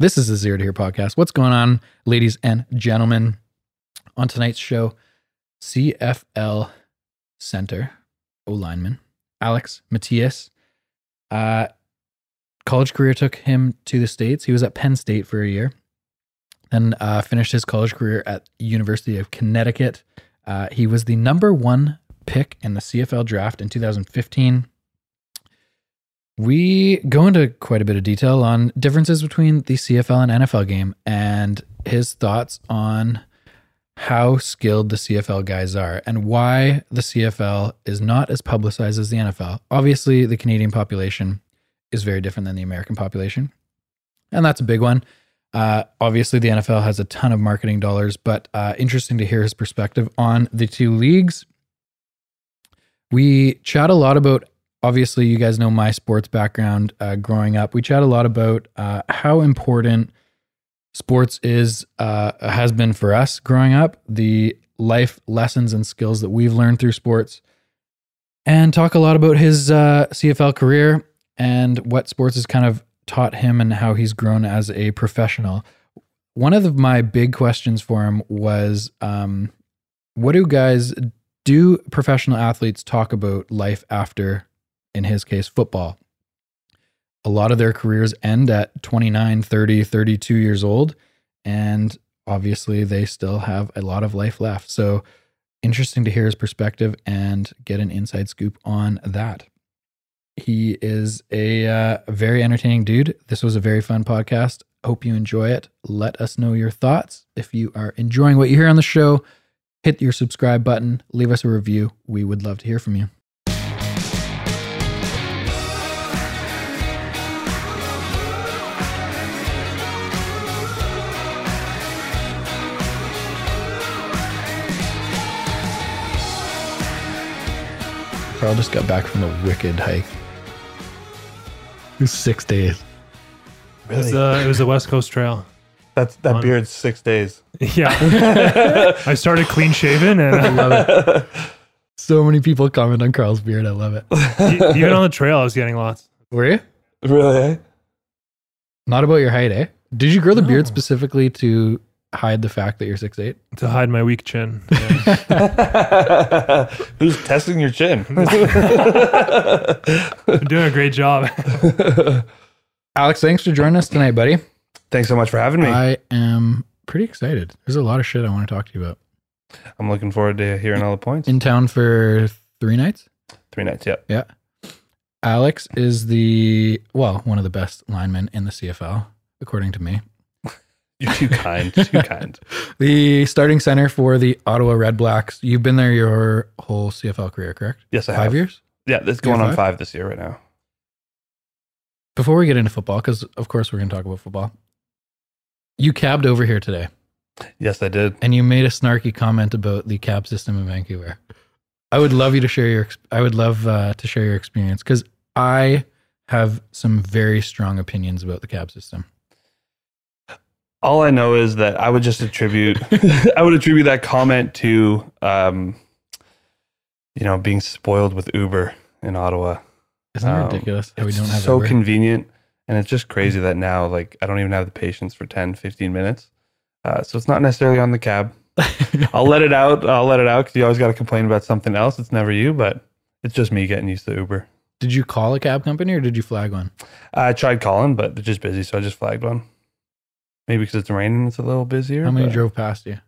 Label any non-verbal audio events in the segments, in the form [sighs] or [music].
This is the Zero to Hero podcast. What's going on, ladies and gentlemen? On tonight's show, CFL center, O lineman, Alex Mateas. Uh, college career took him to the States. He was at Penn State for a year, then uh, finished his college career at University of Connecticut. Uh, he was the number one pick in the CFL draft in 2015. We go into quite a bit of detail on differences between the CFL and NFL game and his thoughts on how skilled the CFL guys are and why the CFL is not as publicized as the NFL. Obviously, the Canadian population is very different than the American population, and that's a big one. Uh, obviously, the NFL has a ton of marketing dollars, but uh, interesting to hear his perspective on the two leagues. We chat a lot about obviously you guys know my sports background uh, growing up. We chat a lot about uh, how important sports is uh, has been for us growing up the life lessons and skills that we've learned through sports and talk a lot about his uh, cfl career and what sports has kind of taught him and how he's grown as a professional. One of the, my big questions for him was um, what do guys do professional athletes talk about life after in his case, football. A lot of their careers end at 29, 30, 32 years old. And obviously, they still have a lot of life left. So, interesting to hear his perspective and get an inside scoop on that. He is a uh, very entertaining dude. This was a very fun podcast. Hope you enjoy it. Let us know your thoughts. If you are enjoying what you hear on the show, hit your subscribe button, leave us a review. We would love to hear from you. Carl just got back from a wicked hike. It was six days. It was, uh, it was a West Coast Trail. That's that Fun. beard's six days. [laughs] Yeah. [laughs] I started clean shaven and I love it. [laughs] So many people comment on Carl's beard. I love it. e- even on the trail, I was getting lots. Were you? Really? eh? Not about your height, eh? Did you grow the beard specifically to hide the fact that you're six eight? to hide my weak chin. Yeah. [laughs] Who's testing your chin? [laughs] I'm doing a great job. [laughs] Alex, thanks for joining us tonight, buddy. Thanks so much for having me. I am pretty excited. There's a lot of shit I want to talk to you about. I'm looking forward to hearing all the points. In town for three nights. Three nights, yeah. Yeah. Alex is the well, one of the best linemen in the CFL, according to me. You're too kind. Too kind. [laughs] The starting center for the Ottawa Redblacks. You've been there your whole CFL career, correct? Yes, I Five have. years? Yeah, this is going on five? five this year right now. Before we get into football, because of course we're going to talk about football, you cabbed over here today Yes, I did. and you made a snarky comment about the cab system in Vancouver. I would love you to share your. I would love uh, to share your experience because I have some very strong opinions about the cab system. All I know is that I would just attribute [laughs] I would attribute that comment to um you know, being spoiled with Uber in Ottawa. Isn't that Um, ridiculous how we don't have so Uber? convenient and it's just crazy that now like i don't even have the patience for 10 15 minutes uh, so it's not necessarily on the cab [laughs] i'll let it out i'll let it out because you always got to complain about something else it's never you but it's just me getting used to uber Did you call a cab company or did you flag one? i tried calling but they're just busy so i just flagged one maybe because it's raining it's a little busier How many but drove past you?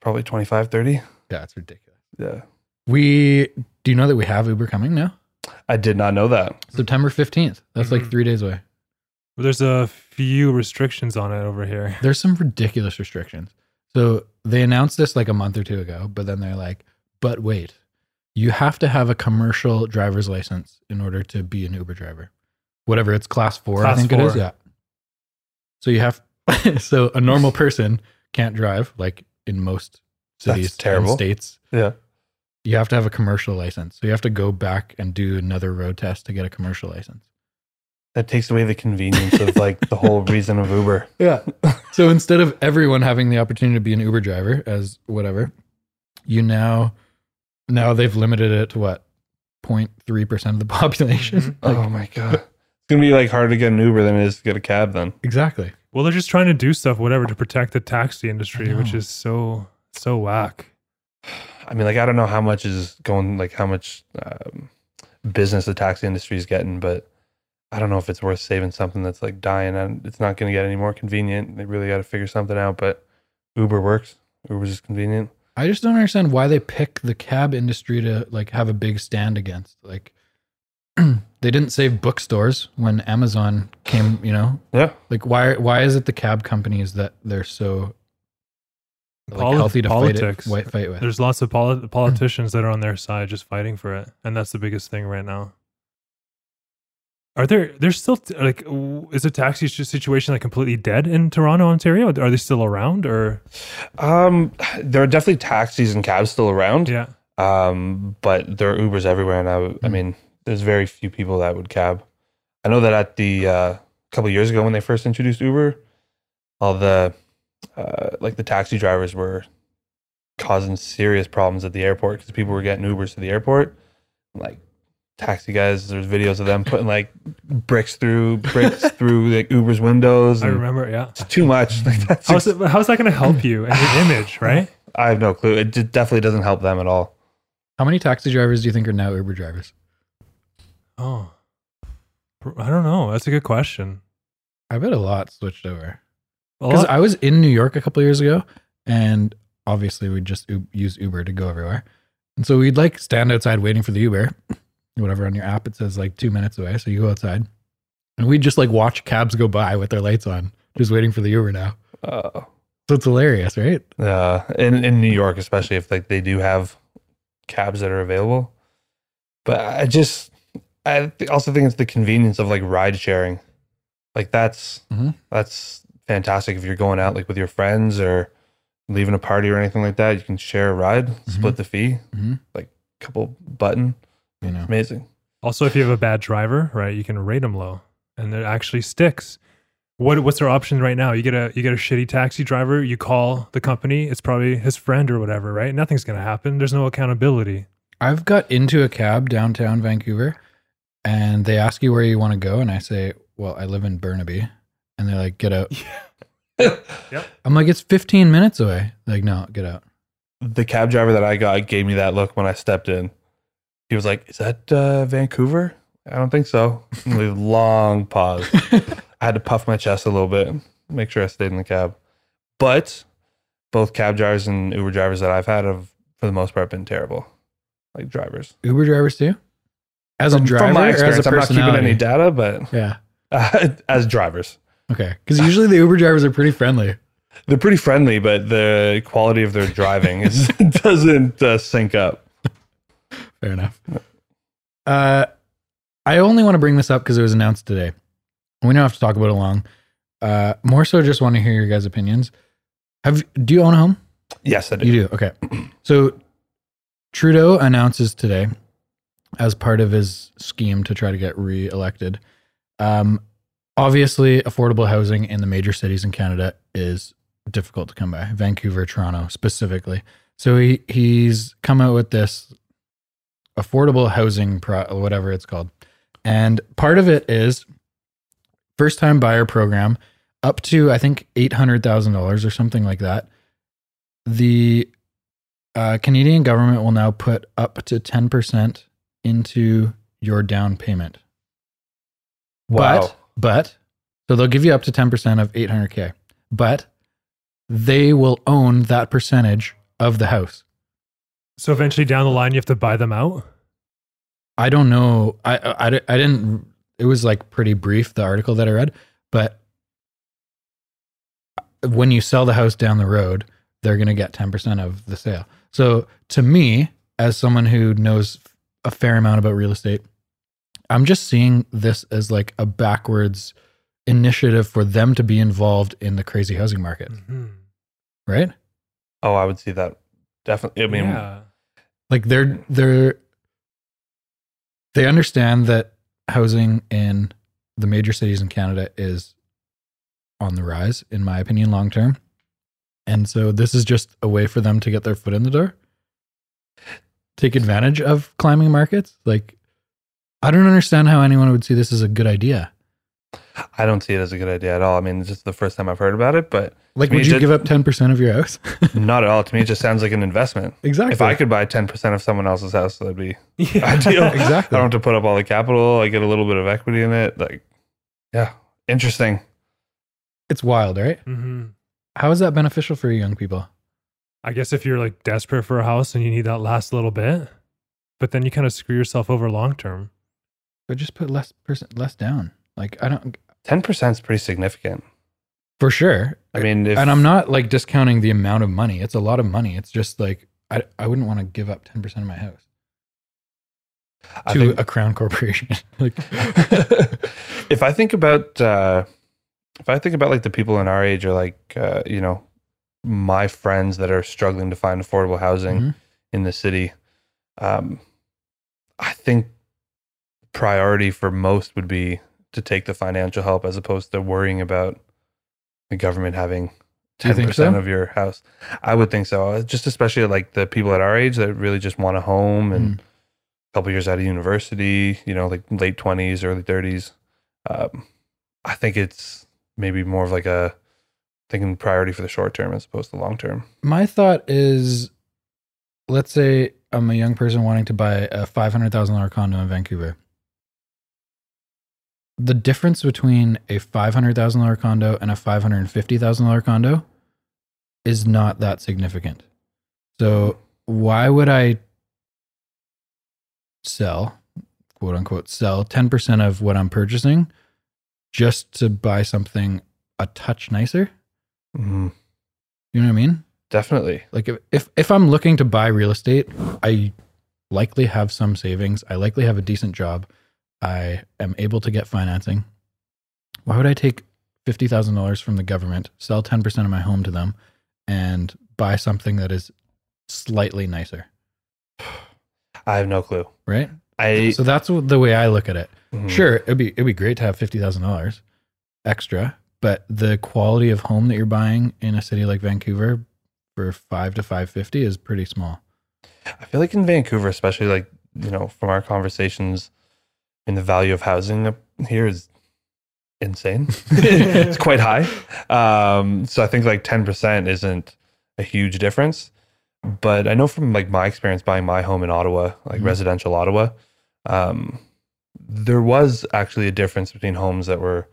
probably 25 30 Yeah, it's ridiculous. yeah We do you know that we have Uber coming now? i did not know that September 15th. That's like Mhm. three days away. There's a few restrictions on it over here. There's some ridiculous restrictions. So they announced this like a month or two ago, but then they're like, but wait, you have to have a commercial driver's license in order to be an Uber driver. Whatever it's class four, I Class think it is. four. Yeah. So you have, [laughs] so a normal person can't drive like in most cities, and terrible. states. yeah You have to have a commercial license. So you have to go back and do another road test to get a commercial license. that takes away the convenience of like the whole [laughs] reason of uber Yeah. so instead of everyone having the opportunity to be an Uber driver as whatever, you now now they've limited it to what 0.3 percent of the population. Mhm. [laughs] Like, oh my god gonna be like harder to get an Uber than it is to get a cab. Then Exactly. Well, they're just trying to do stuff, whatever, to protect the taxi industry, which is so so whack. I mean, like I don't know how much is going, like how much um, business the taxi industry is getting, but I don't know if it's worth saving something that's like dying and it's not going to get any more convenient. They really got to figure something out. But Uber works. Uber's just convenient. I just don't understand why they pick the cab industry to like have a big stand against. Like [clears throat] they didn't save bookstores when Amazon came, you know? Yeah. Like why why is it the cab companies that they're so like Poli- healthy to politics. fight it, fight with? There's lots of poli- [clears throat] politicians that are on their side just fighting for it, and that's the biggest thing right now. Are there? There's still like, is the taxi situation like completely dead in Toronto, Ontario? Are they still around, or Um, there are definitely taxis and cabs still around. yeah? Um, but there are Ubers everywhere now. I mean, there's very few people that would cab. I know that at the uh, a couple of years ago when they first introduced Uber, all the uh, like the taxi drivers were causing serious problems at the airport because people were getting Ubers to the airport. Like taxi guys, there's videos of them putting like bricks through bricks [laughs] through like Uber's windows. I remember. Yeah. It's too much. [laughs] Like that's How's it, how's that going to help you and your [sighs] image, right? I have no clue. It just definitely doesn't help them at all. How many taxi drivers do you think are now Uber drivers? Oh, I don't know. That's a good question. I bet a lot switched over. Because I was in New York a couple years ago, and obviously we'd just u- use Uber to go everywhere. And so we'd like stand outside waiting for the Uber. Whatever on your app, it says like two minutes away. So you go outside, and we'd just like watch cabs go by with their lights on, just waiting for the Uber now. Uh, So it's hilarious, right? uh, in in New York, especially if like they do have cabs that are available. But I just, I th- also think it's the convenience of like ride sharing. Like that's Mhm. that's fantastic if you're going out like with your friends or leaving a party or anything like that. You can share a ride, split the fee, Mhm. like couple button. You know, Amazing. Also, if you have a bad driver, right, you can rate them low, and it actually sticks. What what's their option right now? You get a you get a shitty taxi driver. You call the company. It's probably his friend or whatever, right? Nothing's gonna happen. There's no accountability. I've got into a cab downtown Vancouver, and they ask you where you want to go, and I say, "Well, I live in Burnaby," and they're like, "Get out." [laughs] I'm like, "It's 15 minutes away." They're like, no, get out. the cab driver that I got gave me that look when I stepped in. He was like, "Is that uh, Vancouver?" I don't think so. [laughs] Long pause. [laughs] I had to puff my chest a little bit, make sure I stayed in the cab. But both cab drivers and Uber drivers that I've had have, for the most part, been terrible. Like drivers. Uber drivers too? As a driver from my or as a experience, I'm not keeping any data, but yeah. [laughs] uh, as drivers, Okay. Because usually the Uber drivers are pretty friendly. they're pretty friendly, but the quality of their driving is, [laughs] doesn't uh, sync up. Fair enough. Uh, I only want to bring this up because it was announced today. We don't have to talk about it long. Uh, more so, just want to hear your guys' opinions. Have do you own a home? Yes, I do. You do. Okay. So Trudeau announces today, as part of his scheme to try to get re-elected, um, obviously affordable housing in the major cities in Canada is difficult to come by. Vancouver, Toronto, specifically. So he he's come out with this affordable housing pro whatever it's called, and part of it is first time buyer program up to I think eight hundred thousand dollars or something like that the uh, Canadian government will now put up to 10% into your down payment. Wow. But, but, so they'll give you up to 10% of 800K, but they will own that percentage of the house. So eventually down the line, you have to buy them out. I don't know. I, I, I I didn't, it was like pretty brief, the article that I read, but when you sell the house down the road, they're going to get 10% of the sale. So to me, as someone who knows a fair amount about real estate, I'm just seeing this as like a backwards initiative for them to be involved in the crazy housing market, Mhm. right? Oh, I would see that definitely. I mean, yeah. Like they're they're they understand that housing in the major cities in Canada is on the rise, in my opinion, long term. And so this is just a way for them to get their foot in the door. Take advantage of climbing markets. Like I don't understand how anyone would see this as a good idea. I don't see it as a good idea at all. I mean, it's just the first time I've heard about it, but Like, would you did- give up 10% of your house? [laughs] not at all. To me, it just sounds like an investment. exactly. If I could buy 10% of someone else's house, that'd be [laughs] Yeah. ideal. [laughs] Exactly. I don't have to put up all the capital. I get a little bit of equity in it. Like, yeah, interesting. It's wild, right? hmm How is that beneficial for young people? I guess if you're like desperate for a house and you need that last little bit, but then you kind of screw yourself over long term. But just put less percent less down. Like I don't 10% is pretty significant. for sure. I mean, if, and I'm not like discounting the amount of money. It's a lot of money. It's just like I I wouldn't want to give up 10% of my house I to think- a crown corporation. [laughs] like [laughs] if I think about uh, if I think about like the people in our age or like uh, you know my friends that are struggling to find affordable housing Mhm. in the city, um, I think priority for most would be to take the financial help as opposed to worrying about the government having 10% so? of your house. I would think so. Just especially like the people at our age that really just want a home and Mhm. a couple years out of university, you know, like late twenties, early thirties. Um, I think it's maybe more of like a thinking priority for the short term as opposed to the long term. my thought is let's say I'm a young person wanting to buy a $500,000 condo in Vancouver. The difference between a $500,000 condo and a $550,000 condo is not that significant. So, why would I sell, quote unquote, sell 10% of what I'm purchasing just to buy something a touch nicer? Mhm. You know what I mean? Definitely. like if, if if i'm looking to buy real estate i likely have some savings i likely have a decent job i am able to get financing why would i take $50000 from the government sell 10% of my home to them and buy something that is slightly nicer I have no clue. right I so that's the way i look at it Mhm. sure it'd be it'd be great to have $50000 extra but the quality of home that you're buying in a city like vancouver for 5 to 550 is pretty small I feel like in Vancouver, especially like, you know, from our conversations in the value of housing up here is insane. [laughs] it's quite high. Um, so I think like 10% isn't a huge difference. But I know from like my experience buying my home in Ottawa, like Mhm. residential Ottawa, um, there was actually a difference between homes that were,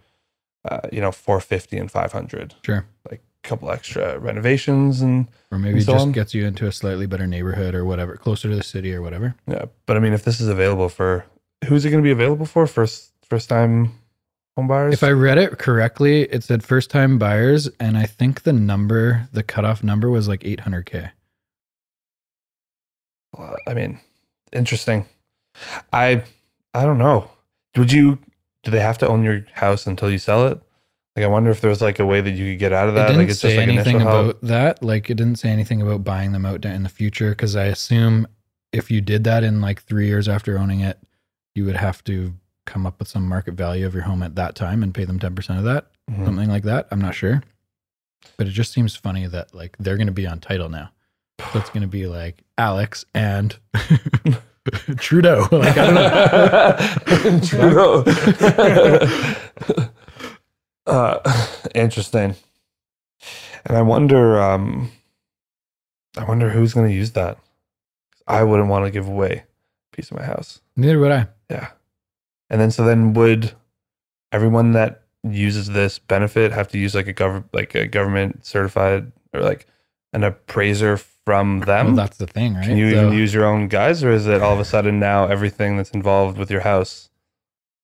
uh, you know, 450 and 500. Sure. Like a couple extra renovations and Or maybe and it so just on. gets you into a slightly better neighborhood or whatever, closer to the city or whatever. Yeah, but I mean, if this is available for who's it going to be available for? First, first time home buyers. If I read it correctly, it said first time buyers, and I think the number, the cutoff number was like 800K. Uh, I mean, interesting. I I don't know. Would you? Do they have to own your house until you sell it? Like, I wonder if there's like a way that you could get out of It that. didn't Like, it's say just like anything about help. that. Like, it didn't say anything about buying them out in the future because I assume if you did that in like three years after owning it, you would have to come up with some market value of your home at that time and pay them 10% of that. Mhm. something like that. I'm not sure. But it just seems funny that like they're going to be on title now. So it's going to be like Alex and [laughs] [laughs] [laughs] Trudeau. [laughs] Like, I don't know. [laughs] True. uh, interesting. And I wonder, um, I wonder who's going to use that. I wouldn't want to give away a piece of my house. Neither would I. Yeah. And then so then would everyone that uses this benefit have to use like a gov like a government certified or like an appraiser from them? Well, that's the thing, right? Can you So- even use your own guys or is it all of a sudden now everything that's involved with your house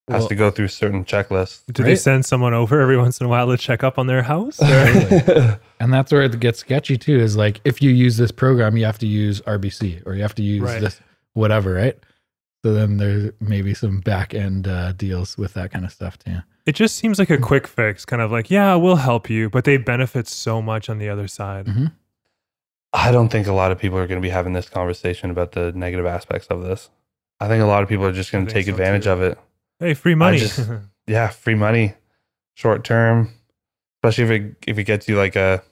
has Well- to go through certain checklists? Do they send someone over every once in a while to check up on their house? [laughs] And that's where it gets sketchy too. Is like if you use this program, you have to use RBC or you have to use Right. this whatever, right? So then there's maybe some back end uh, deals with that kind of stuff too. it just seems like a quick fix, kind of like, yeah, we'll help you, but they benefit so much on the other side. Mhm. I don't think a lot of people are going to be having this conversation about the negative aspects of this. I think a lot of people are just going to take so, advantage too. of it. Hey, free money. just- [laughs] yeah, free money, short term, especially if it if it gets you like a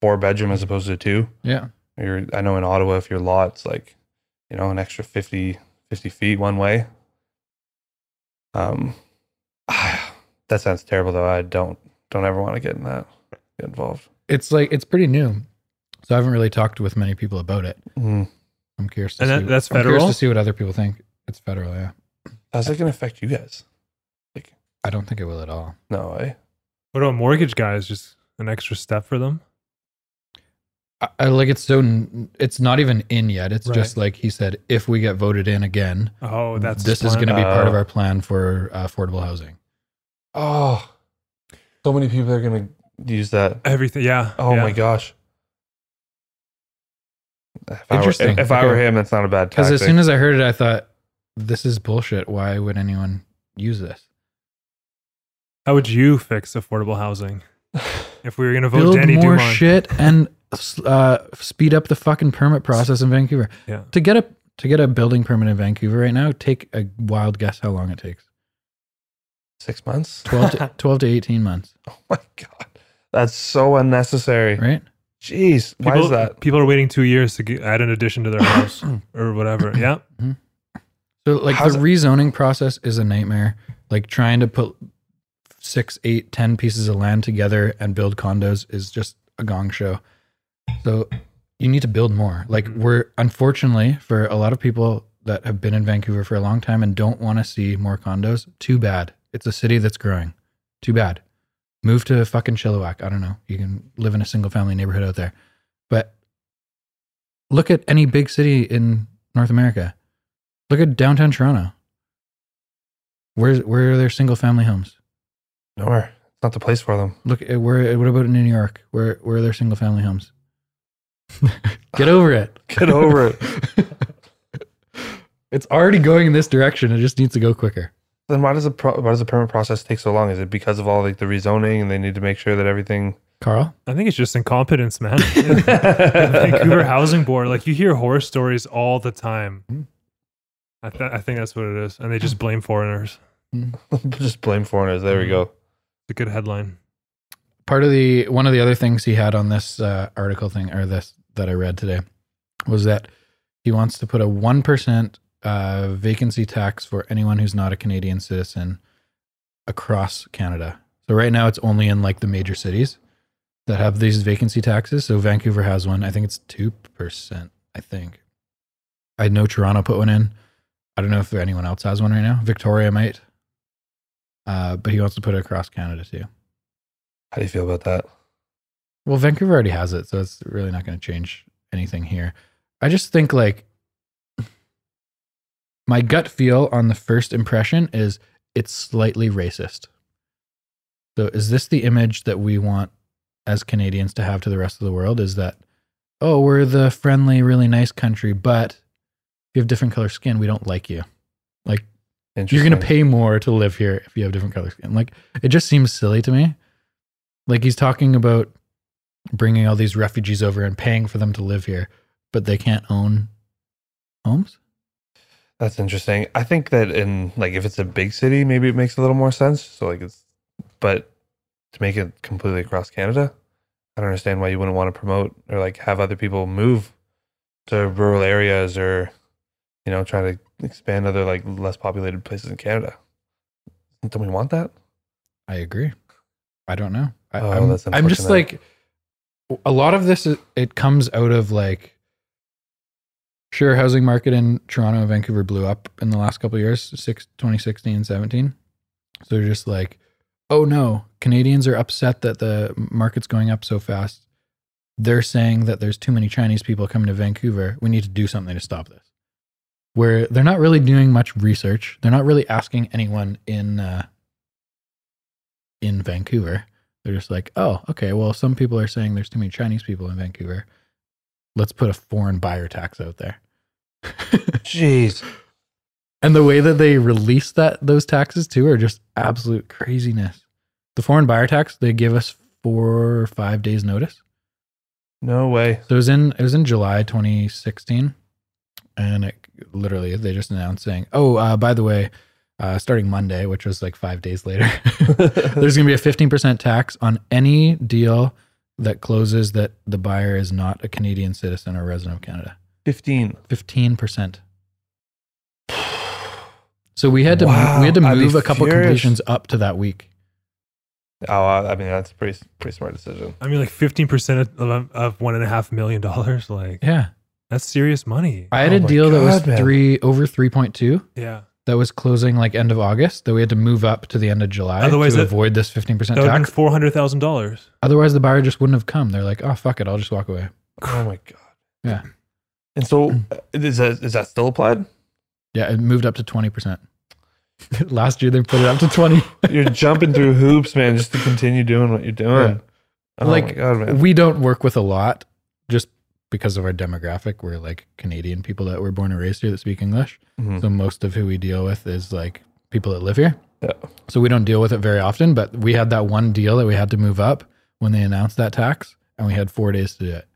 four bedroom as opposed to two. Yeah. You're, I know in Ottawa, if your lot's like, you know, an extra 50, 50 feet one way. Um, [sighs] That sounds terrible though. I don't don't ever want to get in that get involved. It's like it's pretty new, so I haven't really talked with many people about it. Mm. I'm curious. To And see, that- that's I'm curious to see what other people think. It's federal, yeah. How's that going to affect you guys? Like, I don't think it will at all. No way. What about mortgage guys? Just an extra step for them. I, I like it's so n- it's not even in yet. It's Right. just like he said, if we get voted in again, Oh, that's this is plan. going to be part of Oh. our plan for uh, affordable housing. Oh, so many people are going to use that. everything. Yeah. Oh yeah. my gosh. If I were, Interesting. if I were him, that's not a bad Because as soon as I heard it, I thought, this is bullshit. Why would anyone use this? How would you fix affordable housing [sighs] if we were going to vote Build Denny more Dumas? shit and uh, speed up the fucking permit process in Vancouver. Yeah. To get a to get a building permit in Vancouver right now, take a wild guess how long it takes. Six months? 12 to, [laughs] 12 to 18 months, Oh my God. That's so unnecessary. right? Jeez. Why People, is that? people are waiting two years to get, add an addition to their [coughs] house or whatever. Yeah. So like How's the it- rezoning process is a nightmare. Like trying to put six, eight, ten pieces of land together and build condos is just a gong show. So you need to build more. Like Mhm. we're unfortunately for a lot of people that have been in Vancouver for a long time and don't want to see more condos, too bad. It's a city that's growing. Too bad. Move to fucking Chilliwack. I don't know. You can live in a single family neighborhood out there. But look at any big city in North America. Look at downtown Toronto. Where's where are their single family homes? Nowhere. It's not the place for them. Look at where uh, what about in New York? Where where are their single family homes? [laughs] Get over it. [laughs] Get over it. [laughs] it's already going in this direction. It just needs to go quicker. Then why does the pro- why does the permit process take so long? Is it because of all like the rezoning and they need to make sure that everything? Carl? I think it's just incompetence, man. [laughs] [laughs] The Vancouver Housing Board, like you hear horror stories all the time. Hmm. I, th- I think that's what it is. And they just blame foreigners. [laughs] Just blame foreigners. There we go. It's a good headline. Part of the one of the other things he had on this uh, article thing or this that I read today was that he wants to put a one percent uh, vacancy tax for anyone who's not a Canadian citizen across Canada. So right now it's only in like the major cities that have these vacancy taxes. So Vancouver has one. I think it's two percent. I think. I know Toronto put one in. I don't know if anyone else has one right now. Victoria might. Uh, but he wants to put it across Canada too. How do you feel about that? Well, Vancouver already has it, so it's really not going to change anything here. I just think like my gut feel on the first impression is it's slightly racist. So is this the image that we want as Canadians to have to the rest of the world is that oh, we're the friendly, really nice country, but if you have different color skin, we don't like you. Like you're going to pay more to live here if you have different color skin. Like it just seems silly to me. Like he's talking about bringing all these refugees over and paying for them to live here, but they can't own homes. That's interesting. I think that in like if it's a big city, maybe it makes a little more sense. So like it's, but to make it completely across Canada, I don't understand why you wouldn't want to promote or like have other people move to rural areas or, you know, try to expand other like less populated places in Canada. Don't we want that? I agree. I don't know. I, Oh, I'm, I'm just like a lot of this. Is, it comes out of like, sure, housing market in Toronto and Vancouver blew up in the last couple years, six, 2016, 17. So they're just like, oh no, Canadians are upset that the market's going up so fast. They're saying that there's too many Chinese people coming to Vancouver. We need to do something to stop this. Where they're not really doing much research. They're not really asking anyone in uh, in Vancouver. They're just like, oh, okay, well, some people are saying there's too many Chinese people in Vancouver. Let's put a foreign buyer tax out there. Jeez. and the way that they release that those taxes too are just absolute craziness. The foreign buyer tax, they give us four or five days notice. No way. So it was in it was in July 2016, and it literally they just announced saying, "Oh, uh, by the way, uh, starting Monday, which was like five days later, [laughs] there's going to be a 15% tax on any deal that closes that the buyer is not a Canadian citizen or resident of Canada. 15. 15%. So we had to Wow, we had to move a couple furious. completions up to that week. Oh, uh, I mean that's a pretty pretty smart decision. I mean, like fifteen percent of, of one and a half million dollars. Like Yeah. that's serious money. I had Oh a my deal that was man. three over 3.2 Yeah. that was closing like end of August that we had to move up to the end of July Otherwise to it- avoid this 15% That would tax. four hundred thousand dollars. Otherwise, the buyer just wouldn't have come. They're like, oh, fuck it. I'll just walk away. Oh my god. Yeah. And so uh, is that is that still applied? Yeah, it moved up to 20%. [laughs] Last year, they put it up to 20. [laughs] You're jumping through hoops, man, just to continue doing what you're doing. Oh Like, god, man. we don't work with a lot just because of our demographic. We're like Canadian people that were born and raised here that speak English. Mhm. So most of who we deal with is like people that live here. Yeah. So we don't deal with it very often, but we had that one deal that we had to move up when they announced that tax, and we had four days to do it.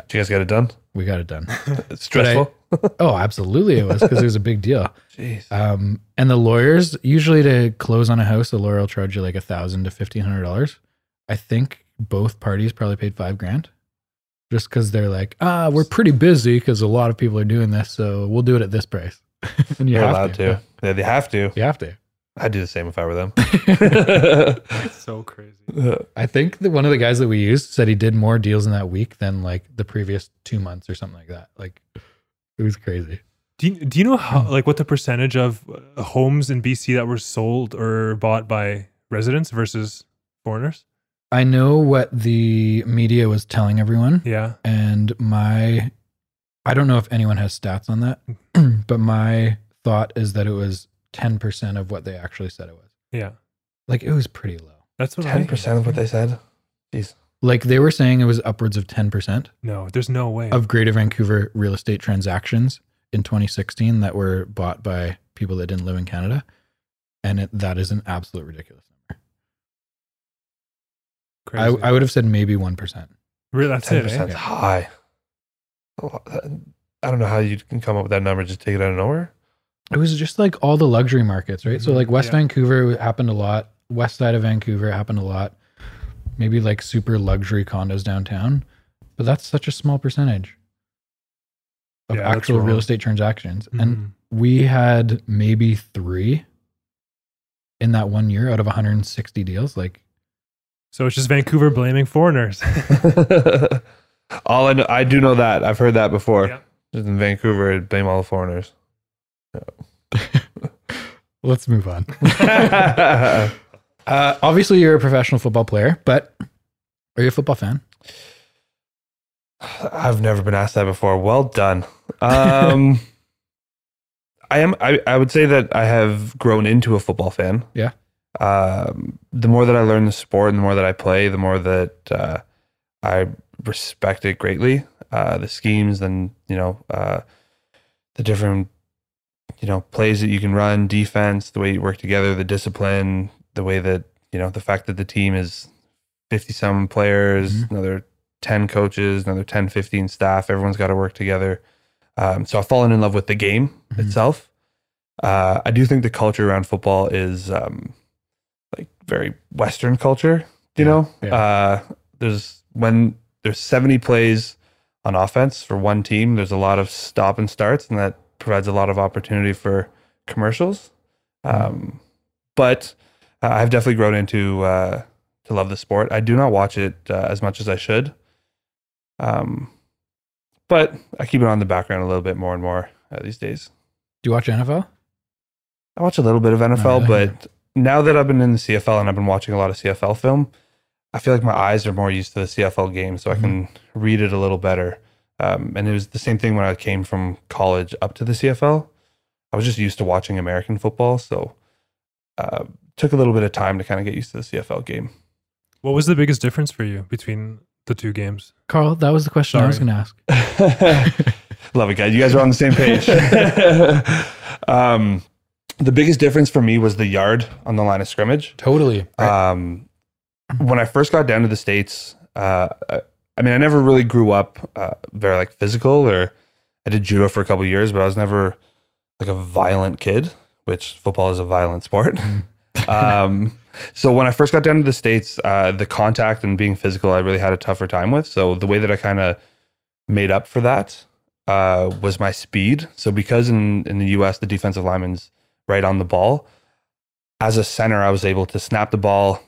Did you guys get it done? We got it done. [laughs] It's stressful. [laughs] oh, absolutely, it was because it was a big deal. [laughs] Jeez. Um, and the lawyers usually to close on a house, the lawyer will charge you like a thousand to fifteen hundred dollars. I think both parties probably paid five grand, just because they're like, ah, we're pretty busy because a lot of people are doing this, so we'll do it at this price. and you You're allowed to. Yeah, they have to. You have to. I'd do the same if I were them. [laughs] It's so crazy. I think that one of the guys that we used said he did more deals in that week than like the previous two months or something like that. Like it was crazy. Do you, do you know how like what the percentage of uh, homes in BC that were sold or bought by residents versus foreigners? I know what the media was telling everyone, Yeah. and my I don't know if anyone has stats on that, [clears throat] but my thought is that it was ten percent of what they actually said it was. Yeah. Like it was pretty low. That's what Ten percent of what they said. Jeez. Like they were saying it was upwards of ten percent No, there's no way. of Greater Vancouver real estate transactions in 2016 that were bought by people that didn't live in Canada, and it, that is an absolute ridiculous number. I, Crazy. I would have said maybe one percent. Really, that's Ten it. percent Eh? high. I don't know how you can come up with that number. Just take it out of nowhere. It was just like all the luxury markets, right? So Mhm, like West yeah. Vancouver happened a lot. West side of Vancouver happened a lot. Maybe like super luxury condos downtown, but that's such a small percentage of Yeah, actual real estate transactions. And Mhm. we had maybe three in that one year out of 160 deals. Like, So it's just Vancouver blaming foreigners. [laughs] [laughs] all I know, I do know that I've heard that before. Yeah. Just in Vancouver, blame all the foreigners. [laughs] let's move on. [laughs] Uh, obviously, you're a professional football player, but are you a football fan? I've never been asked that before. Well done. Um, [laughs] I am. I, I would say that I have grown into a football fan. Yeah. Um, the more that I learn the sport, and the more that I play, the more that uh, I respect it greatly. Uh, the schemes, and you know, uh, the different, you know, plays that you can run, defense, the way you work together, the discipline, the way that you know, the fact that the team is fifty some players, Mhm. another 10 coaches, another 10, 15 staff. Everyone's got to work together. Um, so I've fallen in love with the game Mhm. itself. Uh, I do think the culture around football is um, like very Western culture, you Yeah, know? yeah. Uh, there's when there's 70 plays on offense for one team, there's a lot of stop and starts, and that provides a lot of opportunity for commercials. Um, but uh, I've definitely grown into uh, to love the sport. I do not watch it uh, as much as I should. Um, but I keep it on the background a little bit more and more uh, these days. Do you watch NFL? I watch a little bit of NFL, yeah. but now that I've been in the CFL and I've been watching a lot of CFL film, I feel like my eyes are more used to the CFL game, so I can read it a little better. Um, and it was the same thing when I came from college up to the CFL. I was just used to watching American football, so uh, took a little bit of time to kind of get used to the CFL game. What was the biggest difference for you between the two games? Carl, that was the question I was going to ask. [laughs] [laughs] Love it, guys. You guys are on the same page. [laughs] um, the biggest difference for me was the yard on the line of scrimmage. Totally. Um, when I first got down to the states, uh, I- mean, I never really grew up uh, very like physical, or I did judo for a couple of years, but I was never like a violent kid, which football is a violent sport. [laughs] um, so when I first got down to the states, uh, the contact and being physical, I really had a tougher time with. So the way that I kind of made up for that uh, was my speed. So because in in the U.S. the defensive lineman's right on the ball, as a center, I was able to snap the ball,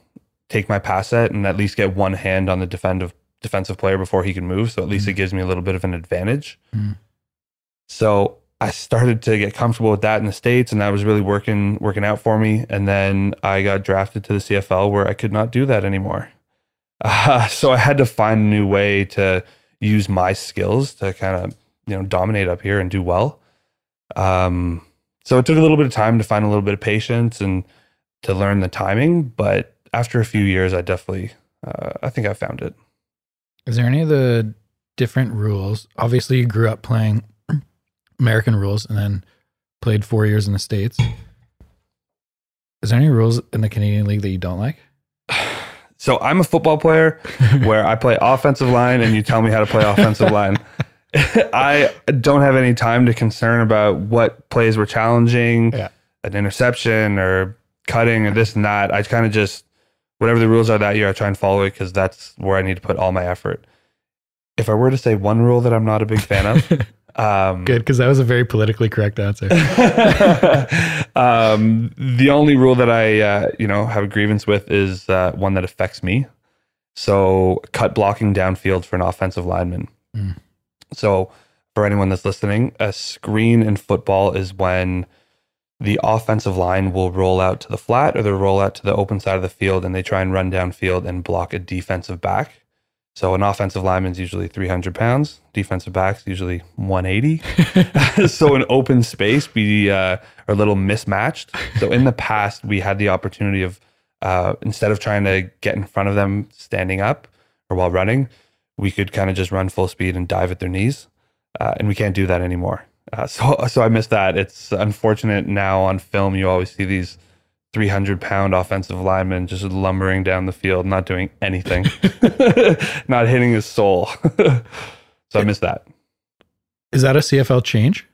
take my pass set and at least get one hand on the defensive defensive player before he can move. So at least it gives me a little bit of an advantage. Mm. So I started to get comfortable with that in the states, and that was really working working out for me. And then I got drafted to the CFL where I could not do that anymore. Uh, [laughs] so I had to find a new way to use my skills to kind of you know dominate up here and do well. Um, so it took a little bit of time to find a little bit of patience and to learn the timing. But after a few years, I definitely uh, I think I found it. Is there any of the different rules? Obviously, you grew up playing [clears throat] American rules and then played four years in the States. Is there any rules in the Canadian League that you don't like? So I'm a football player [laughs] where I play offensive line and you tell me how to play offensive line. [laughs] I don't have any time to concern about what plays were challenging, Yeah. an interception or cutting or this and that. I kind of just whatever the rules are that year, I try and follow it because that's where I need to put all my effort. If I were to say one rule that I'm not a big fan of, [laughs] um, Good, because that was a very politically correct answer. [laughs] um, the only rule that I, uh, you know, have a grievance with is uh, one that affects me. So, cut blocking downfield for an offensive lineman. Mm. So, for anyone that's listening, a screen in football is when the offensive line will roll out to the flat or they'll roll out to the open side of the field and they try and run downfield and block a defensive back. So, an offensive lineman's usually 300 pounds, defensive back's usually 180. [laughs] [laughs] so in open space, we uh, are a little mismatched. So in the past, we had the opportunity of uh, instead of trying to get in front of them standing up or while running, we could kind of just run full speed and dive at their knees, uh, and we can't do that anymore. Uh, [laughs] so so I missed that. It's unfortunate now on film. You always see these. 300 pound offensive linemen just lumbering down the field, not doing anything, [laughs] not hitting his soul. [laughs] so I missed that. Is that a CFL change,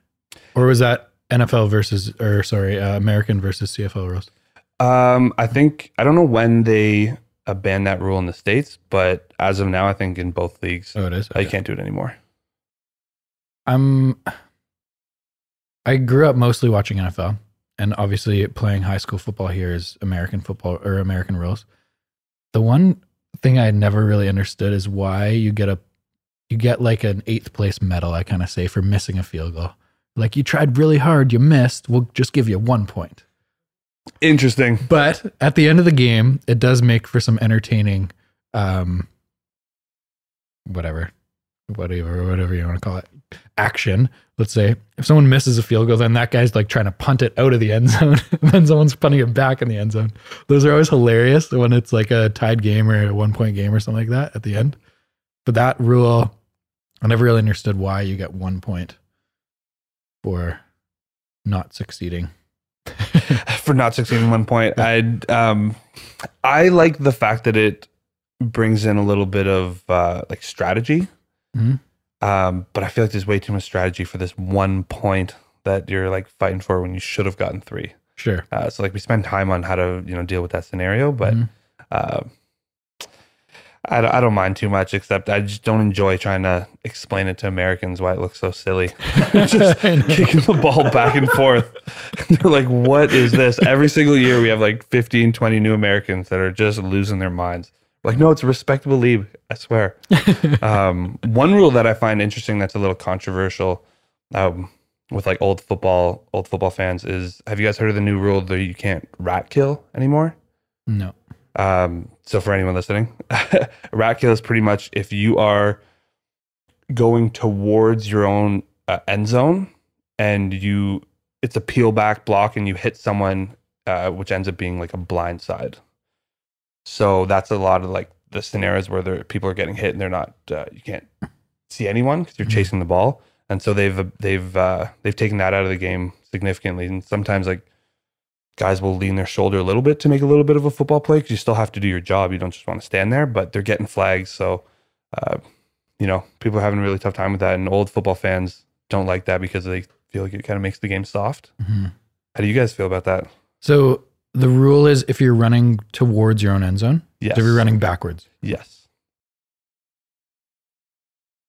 or was that NFL versus, or sorry, uh, American versus CFL rules? Um, I think I don't know when they uh, banned that rule in the states, but as of now, I think in both leagues, Oh, it is. uh, you can't do it anymore. I'm. I grew up mostly watching NFL, and obviously playing high school football here is American football or American rules. The one thing I never really understood is why you get a, you get like an eighth place medal. I kind of say for missing a field goal. Like you tried really hard, you missed. We'll just give you one point. Interesting. But at the end of the game, it does make for some entertaining, um, whatever, whatever, whatever you want to call it, action. Let's say if someone misses a field goal, then that guy's like trying to punt it out of the end zone, and [laughs] then someone's punting it back in the end zone. Those are always hilarious when it's like a tied game or a one point game or something like that at the end. But that rule, I never really understood why you get one point for not succeeding. [laughs] For not succeeding one point, I um, I like the fact that it brings in a little bit of uh, like strategy. Mhm. Um, but I feel like there's way too much strategy for this one point that you're like fighting for when you should have gotten three. Sure. Uh, so like we spend time on how to you know deal with that scenario, but Mhm. uh, I, don't- I don't mind too much. Except I just don't enjoy trying to explain it to Americans why it looks so silly. [laughs] [laughs] just kicking the ball back and forth. [laughs] They're like, "What is this?" Every single year we have like 15, 20 new Americans that are just losing their minds. Like, no, it's a respectable league. I swear. [laughs] um, one rule that I find interesting that's a little controversial um, with like old football, old football fans is: Have you guys heard of the new rule that you can't rat kill anymore? No. Um, so for anyone listening, [laughs] rat kill is pretty much if you are going towards your own uh, end zone and you it's a peel back block and you hit someone, uh, which ends up being like a blind side. So that's a lot of like the scenarios where there, people are getting hit and they're not uh, you can't see anyone because you're Mhm. chasing the ball. And so they've they've uh, they've taken that out of the game significantly. And sometimes like guys will lean their shoulder a little bit to make a little bit of a football play because you still have to do your job. You don't just want to stand there, but they're getting flags. So, uh, you know, people are having a really tough time with that. And old football fans don't like that because they feel like it kind of makes the game soft. Mhm. How do you guys feel about that? So the rule is if you're running towards your own end zone, Yes. so if you're running backwards, Yes.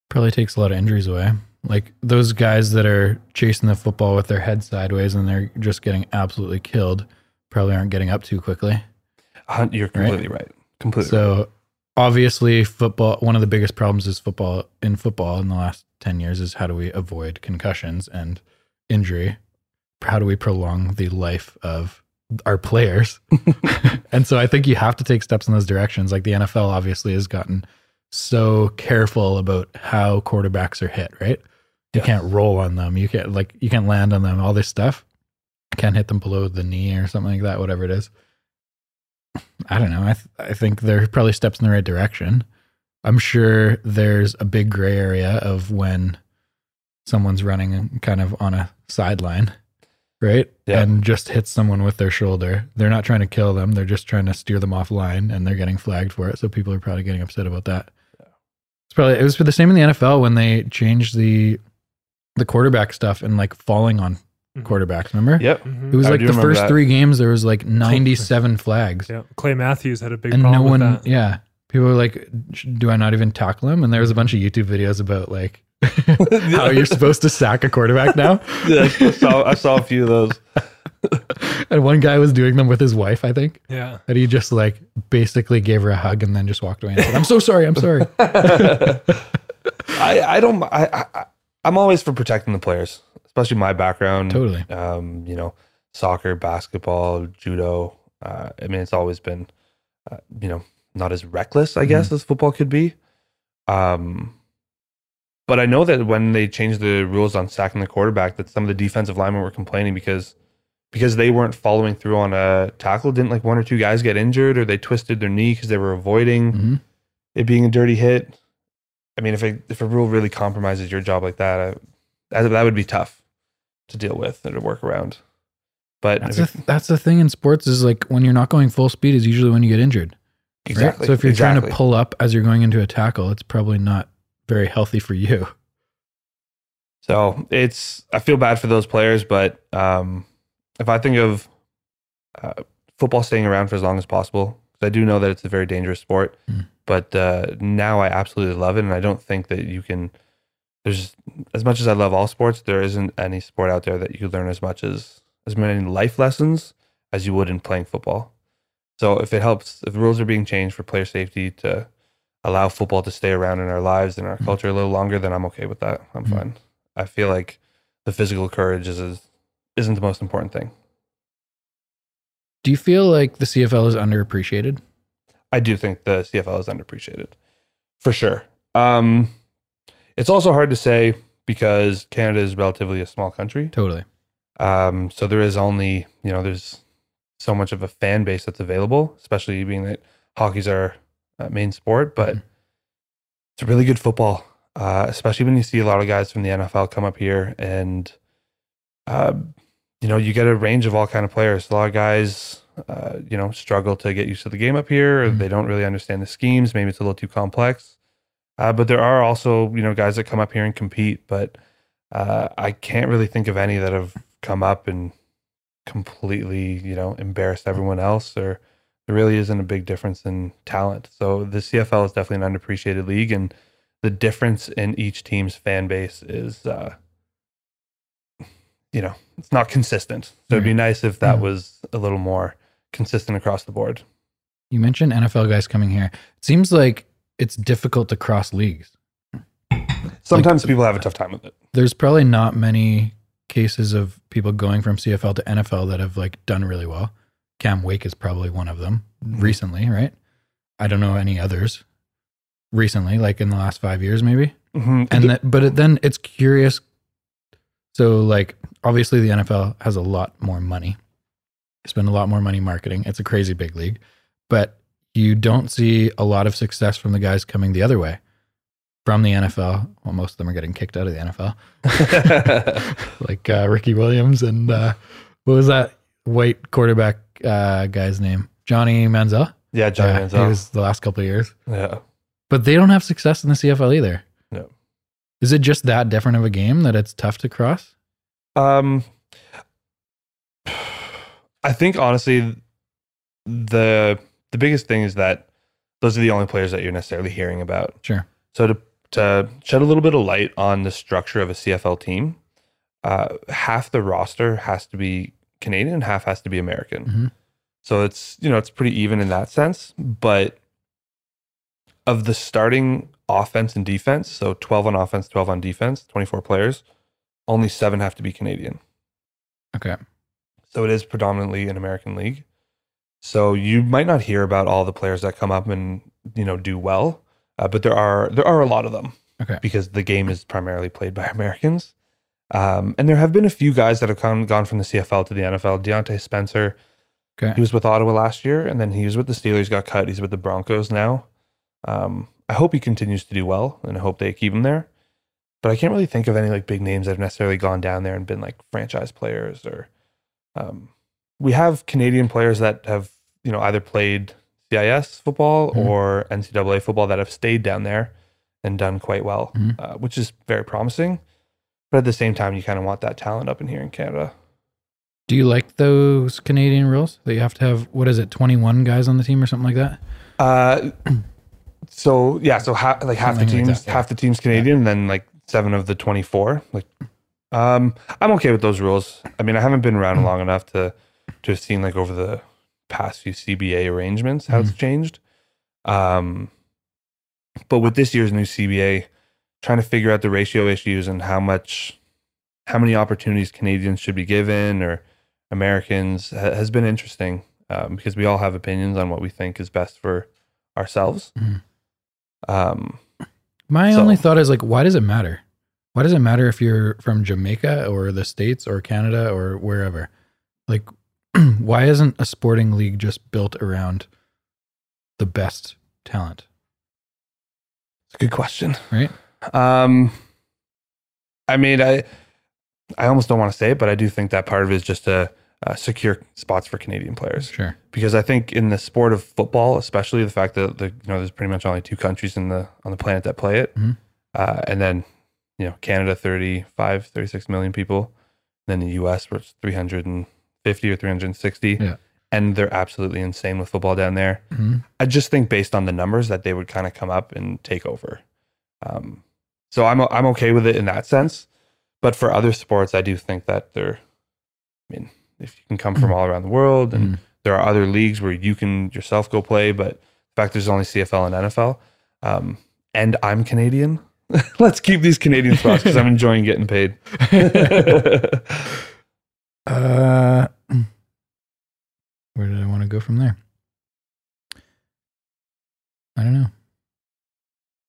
probably takes a lot of injuries away. Like those guys that are chasing the football with their head sideways and they're just getting absolutely killed, probably aren't getting up too quickly. Hun- You're completely right. completely. So obviously, football. One of the biggest problems is football in football in the last ten years is how do we avoid concussions and injury? How do we prolong the life of our players? [laughs] and so I think you have to take steps in those directions. Like the NFL obviously has gotten so careful about how quarterbacks are hit. Right? You Yes. can't roll on them. You can't like you can't land on them. All this stuff. Can't hit them below the knee or something like that. Whatever it is. I don't know. I th- I think there are probably steps in the right direction. I'm sure there's a big gray area of when someone's running kind of on a sideline, right? Yeah. And just hit someone with their shoulder. They're not trying to kill them. They're just trying to steer them offline and they're getting flagged for it. So people are probably getting upset about that. It's probably it was for the same in the NFL when they changed the the quarterback stuff and like falling on Mhm. quarterbacks, remember? Yep. Mhm. It was I like the first that. three games there was like 97 [laughs] flags Yeah, Clay Matthews had a big and no one with that. yeah people were like do i not even tackle him and there was a bunch of youtube videos about like [laughs] how you're supposed to sack a quarterback now [laughs] Yeah, I saw I saw a few of those. [laughs] and one guy was doing them with his wife i think Yeah, and he just like basically gave her a hug and then just walked away and said i'm so sorry i'm sorry I I don't I, I I'm always for protecting the players, especially my background. totally Um, you know, soccer, basketball, judo. Uh, I mean, it's always been, uh, you know, not as reckless, I guess, as football could be. Um, but I know that when they changed the rules on sacking the quarterback, that some of the defensive linemen were complaining because because they weren't following through on a tackle. Didn't like one or two guys get injured, or they twisted their knee because they were avoiding hmm it being a dirty hit. I mean, if a, if a rule really compromises your job like that, I, that, that would be tough to deal with and to work around. But that's, if the, that's the thing in sports is like when you're not going full speed is usually when you get injured it- right? exactly. so if you're trying to pull up as you're going into a tackle it's probably not very healthy for you so it's I feel bad for those players, but um, if I think of uh, football staying around for as long as possible, 'cause I do know that it's a very dangerous sport. Mm. But uh, now I absolutely love it, and I don't think that you can. There's as much as I love all sports, there isn't any sport out there that you learn as much as as many life lessons as you would in playing football. So if it helps, if the rules are being changed for player safety to allow football to stay around in our lives and our Mm. culture a little longer, then I'm okay with that. I'm Mm. fine. I feel like the physical courage is, is isn't the most important thing. do you feel like the cfl is underappreciated I do think the CFL is underappreciated for sure. Um, it's also hard to say because Canada is relatively a small country. totally Um, so there is only, you know, there's so much of a fan base that's available, especially being that hockey's our uh, main sport, but Mhm. it's a really good football, uh, especially when you see a lot of guys from the NFL come up here and, uh, you know, you get a range of all kind of players. A lot of guys, uh, you know, struggle to get used to the game up here. Or Mhm. They don't really understand the schemes. Maybe it's a little too complex. Uh, but there are also, you know, guys that come up here and compete. But uh, I can't really think of any that have come up and completely, you know, embarrassed everyone else. Or there really isn't a big difference in talent. So the CFL is definitely an underappreciated league, and the difference in each team's fan base is, uh, you know, it's not consistent. So it'd be nice if that Mhm. was a little more consistent across the board. You mentioned NFL guys coming here. It seems like it's difficult to cross leagues. Sometimes people have a tough time with it. There's probably not many cases of people going from CFL to NFL that have like done really well. Cam Wake is probably one of them recently, right? I don't know any others recently, like in the last five years, maybe. Mhm. And that, but it, then it's curious. So, like, obviously, the NFL has a lot more money. They spend a lot more money marketing. It's a crazy big league, but you don't see a lot of success from the guys coming the other way from the NFL. Well, most of them are getting kicked out of the NFL, [laughs] like uh, Ricky Williams and uh, what was that white quarterback uh, guy's name? Johnny Manziel. yeah, Johnny Yeah, Manziel. He was the last couple of years, yeah. but they don't have success in the CFL either. No. Is it just that different of a game that it's tough to cross? Um, I think honestly, the the biggest thing is that those are the only players that you're necessarily hearing about. Sure. So to to shed a little bit of light on the structure of a CFL team, uh, half the roster has to be Canadian, half has to be American. Mhm. So it's you know it's pretty even in that sense. But of the starting offense and defense, so 12 on offense, 12 on defense, 24 players, only seven have to be Canadian. Okay. So it is predominantly an American league. So you might not hear about all the players that come up and you know do well, uh, but there are there are a lot of them. Okay. Because the game is primarily played by [laughs] Americans, um, and there have been a few guys that have come, gone from the CFL to the NFL. Diontae Spencer, Okay. he was with Ottawa last year, and then he was with the Steelers, got cut. He's with the Broncos now. Um, I hope he continues to do well, and I hope they keep him there. But I can't really think of any like big names that have necessarily gone down there and been like franchise players or. Um, we have Canadian players that have you know either played CIS football Mhm. or NCAA football that have stayed down there and done quite well, Mhm. uh, which is very promising. But at the same time, you kind of want that talent up in here in Canada. Do you like those Canadian rules that you have to have? What is it? Twenty one guys on the team or something like that? Uh, [clears throat] so yeah, so ha- like half the Something like teams, that, yeah. half the teams Canadian, and then like seven of the twenty four. Like, um, I'm okay with those rules. I mean, I haven't been around long enough to to have seen like over the past few CBA arrangements how it's changed. Um, but with this year's new CBA, trying to figure out the ratio issues and how much, how many opportunities Canadians should be given or Americans ha- has been interesting um, because we all have opinions on what we think is best for ourselves. Mhm. Um, My So- only thought is like, why does it matter? Why does it matter if you're from Jamaica or the States or Canada or wherever? Like, [clears throat] why isn't a sporting league just built around the best talent? it's a good question, Right. Um, I mean, I I almost don't want to say it, but I do think that part of it is just to uh, secure spots for Canadian players. Sure. because I think in the sport of football, especially the fact that the, you know there's pretty much only two countries in the on the planet that play it, Mhm. uh, and then you know Canada 35, 36 million people, then the U.S. where it's 350 or 360, Yeah. and they're absolutely insane with football down there. hmm I just think based on the numbers that they would kind of come up and take over. Um, so I'm I'm okay with it in that sense, but for other sports, I do think that they're. I mean, if you can come from all around the world and Mhm. there are other leagues where you can yourself go play, but the fact there's only CFL and NFL, um, and I'm Canadian. [laughs] Let's keep these Canadian spots because I'm [laughs] enjoying getting paid. [laughs] Uh, where did I want to go from there? I don't know.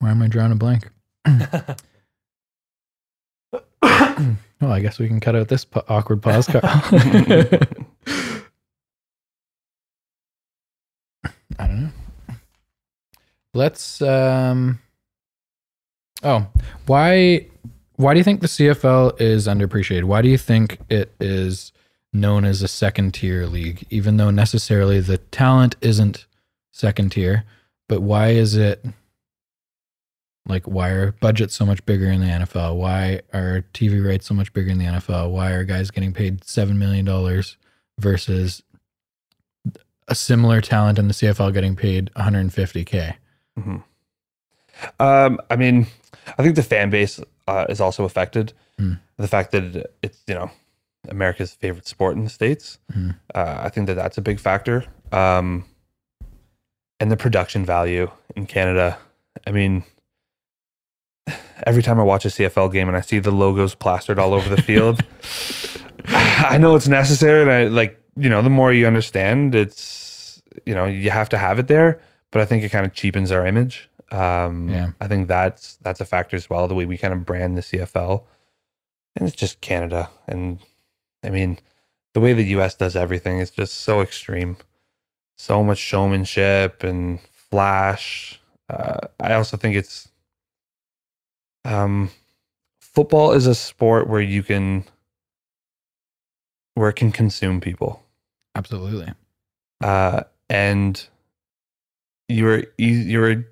Why am I drawing a blank? Oh, I guess we can cut out this pa- awkward pause, Carl. [laughs] I don't know. Let's. um Oh, why? Why do you think the CFL is underappreciated? Why do you think it is known as a second tier league, even though necessarily the talent isn't second tier? But why is it like why are budgets so much bigger in the NFL? Why are TV rates so much bigger in the NFL? Why are guys getting paid seven million dollars versus a similar talent in the CFL getting paid 150k? Mhm. Um, I mean, I think the fan base uh, is also affected. Mm. The fact that it's you know America's favorite sport in the states. Mhm. Uh, I think that that's a big factor. Um, and the production value in Canada. I mean, every time I watch a CFL game and I see the logos plastered all over the field, I know it's necessary. And I like you know the more you understand, it's you know you have to have it there but I think it kind of cheapens our image. Um, Yeah. I think that's that's a factor as well. The way we kind of brand the CFL, and it's just Canada, and I mean, the way the U.S. does everything is just so extreme, so much showmanship and flash. Uh, I also think it's um, football is a sport where you can where it can consume people Absolutely. uh, and you're you're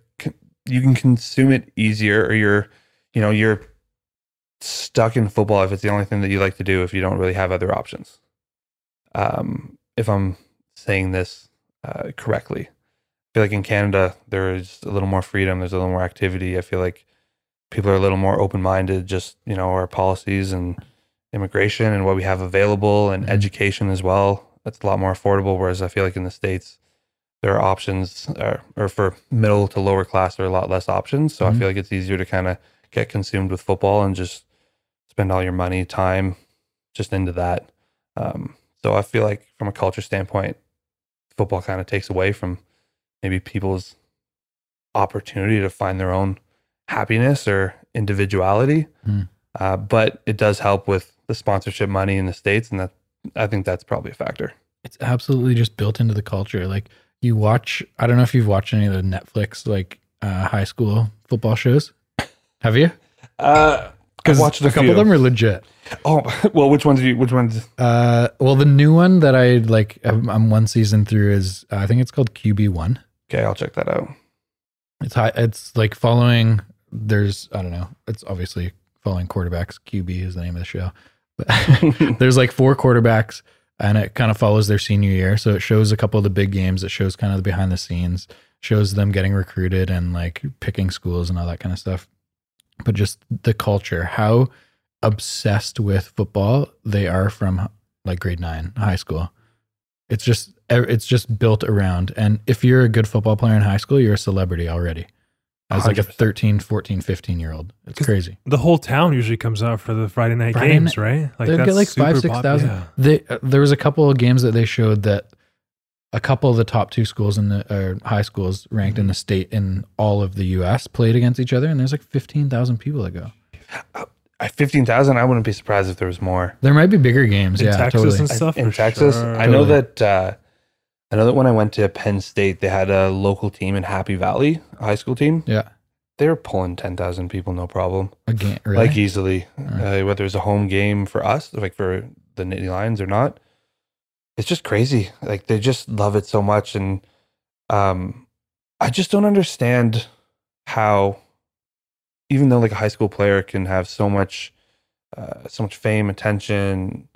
you can consume it easier, or you're you know you're stuck in football if it's the only thing that you like to do if you don't really have other options. Um, if I'm saying this uh, correctly, I feel like in Canada there's a little more freedom, there's a little more activity. I feel like people are a little more open minded. Just you know our policies and immigration and what we have available and Mhm. education as well. That's a lot more affordable. Whereas I feel like in the states, there are options, or, or for middle to lower class, there are a lot less options. So Mhm. I feel like it's easier to kind of get consumed with football and just spend all your money, time, just into that. Um, so I feel like from a culture standpoint, football kind of takes away from maybe people's opportunity to find their own happiness or individuality. Hmm. Uh, but it does help with the sponsorship money in the states, and that I think that's probably a factor. It's absolutely just built into the culture. Like you watch, I don't know if you've watched any of the Netflix like uh, high school football shows. [laughs] Have you? Uh, Because watched a a couple few. of them are legit. oh [laughs] well, which ones? Do you, which ones? Uh, well, the new one that I like, I'm, I'm one season through is uh, I think it's called QB one. Okay, I'll check that out. It's high. It's like following. There's I don't know. It's obviously following quarterbacks. QB is the name of the show. But [laughs] there's like four quarterbacks, and it kind of follows their senior year. So it shows a couple of the big games. It shows kind of the behind the scenes. Shows them getting recruited and like picking schools and all that kind of stuff. But just the culture, how obsessed with football they are from like grade nine, high school. It's just it's just built around. And if you're a good football player in high school, you're a celebrity already. As like a 100%. 13, 14, 15 year old. It's crazy. The whole town usually comes out for the Friday night Friday games, night- right? Like They'd get that's like five, super six pop- thousand. yeah. They uh, there was a couple of games that they showed that a couple of the top two schools in the uh, high schools ranked in the state in all of the U.S. played against each other, and there's like fifteen thousand people that go. At fifteen thousand, I wouldn't be surprised if there was more. There might be bigger games, In yeah, Texas totally. and stuff in Texas. sure. I know Totally. that. Uh, I know that when I went to Penn State, they had a local team in Happy Valley, a high school team. yeah, They were pulling ten thousand people, no problem, a game, really? like easily. Uh, whether it's a home game for us, like for the Nittany Lions or not, it's just crazy. Like they just love it so much, and um, I just don't understand how, even though like a high school player can have so much, uh, so much fame, attention,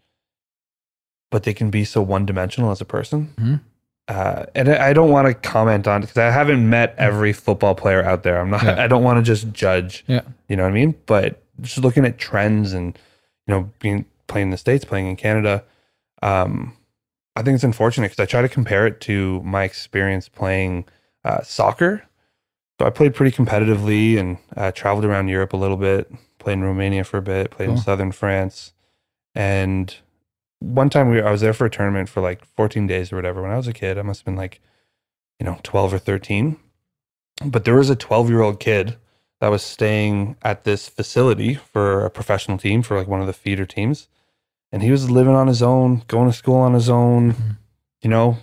but they can be so one dimensional as a person. Mhm. Uh, and I don't want to comment on it because I haven't met every football player out there. I'm not. Yeah. I don't want to just judge. Yeah. You know what I mean? But just looking at trends and you know being playing in the states, playing in Canada, um, I think it's unfortunate because I try to compare it to my experience playing uh, soccer. So I played pretty competitively and uh, traveled around Europe a little bit. Played in Romania for a bit. Played in southern France, and one time we I was there for a tournament for like 14 days or whatever. When I was a kid, I must have been like, you know, 12 or 13. But there was a 12 year old kid that was staying at this facility for a professional team for like one of the feeder teams. And he was living on his own, going to school on his own. Mhm. You know,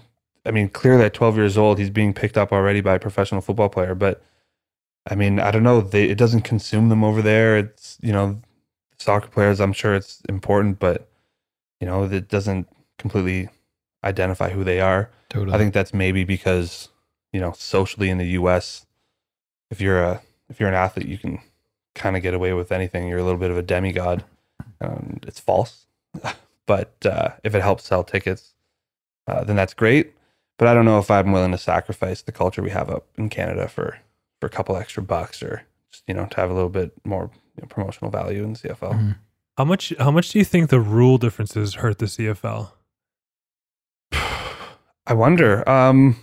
I mean, clearly at 12 years old, he's being picked up already by a professional football player. But I mean, I don't know. They, it doesn't consume them over there. It's, you know, soccer players, I'm sure it's important, but, you know, it doesn't completely identify who they are. totally. I think that's maybe because you know socially in the U.S. if you're a if you're an athlete, you can kind of get away with anything. You're a little bit of a demigod. Um, it's false, [laughs] but uh, if it helps sell tickets, uh, then that's great. But I don't know if I'm willing to sacrifice the culture we have up in Canada for for a couple extra bucks or just you know to have a little bit more you know, promotional value in the CFL. Mhm. How much? How much do you think the rule differences hurt the CFL? [sighs] I wonder um,